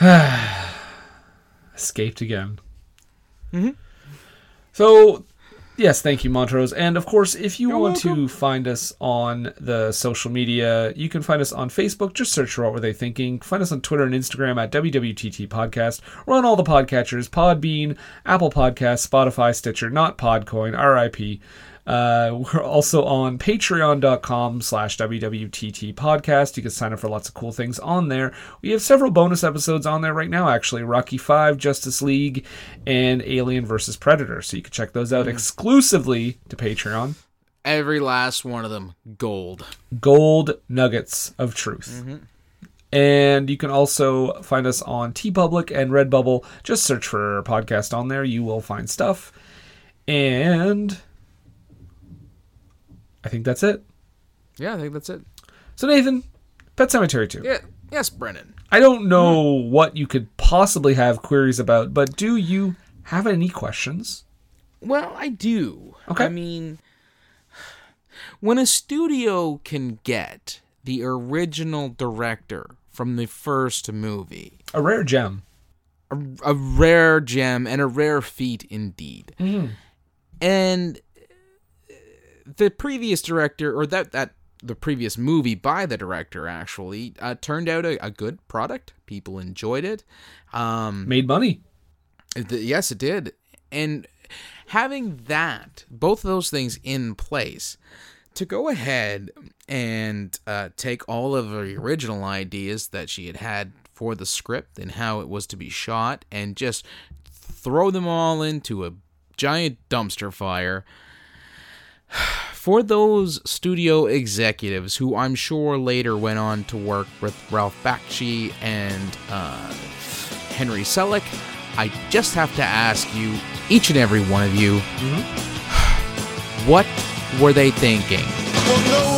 Escaped again. Mhm. So, yes, thank you, Montrose. And of course, if you You're want welcome. to find us on the social media, you can find us on Facebook. Just search for What Were They Thinking. Find us on Twitter and Instagram at WWTT Podcast. We're on all the podcatchers Podbean, Apple Podcasts, Spotify, Stitcher, not Podcoin, RIP. Uh, we're also on patreon.com slash WWTT podcast. You can sign up for lots of cool things on there. We have several bonus episodes on there right now, actually. Rocky 5, Justice League, and Alien vs. Predator. So you can check those out exclusively to Patreon. Every last one of them, gold. Gold nuggets of truth. And you can also find us on TeePublic and Redbubble. Just search for podcast on there. You will find stuff. And I think that's it. Yeah, I think that's it. So Nathan, Pet Sematary 2. Yeah. Yes, Brennan. I don't know what you could possibly have queries about, but do you have any questions? Well, I do. Okay. I mean, when a studio can get the original director from the first movie, A rare gem. a, a rare gem and a rare feat indeed. Mm-hmm. And the previous director, or that that the previous movie by the director, actually uh, turned out a, a good product. People enjoyed it. Um, Made money. Th- Yes, it did. And having that, both of those things in place, to go ahead and uh, take all of the original ideas that she had had for the script and how it was to be shot and just throw them all into a giant dumpster fire. For those studio executives who I'm sure later went on to work with Ralph Bakshi and uh, Henry Selick, I just have to ask you, each and every one of you, what were they thinking? Well, no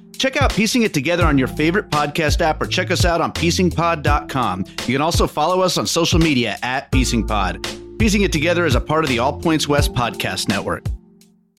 Check out Piecing It Together on your favorite podcast app or check us out on piecingpod.com. You can also follow us on social media at piecingpod. Piecing It Together is a part of the All Points West podcast network.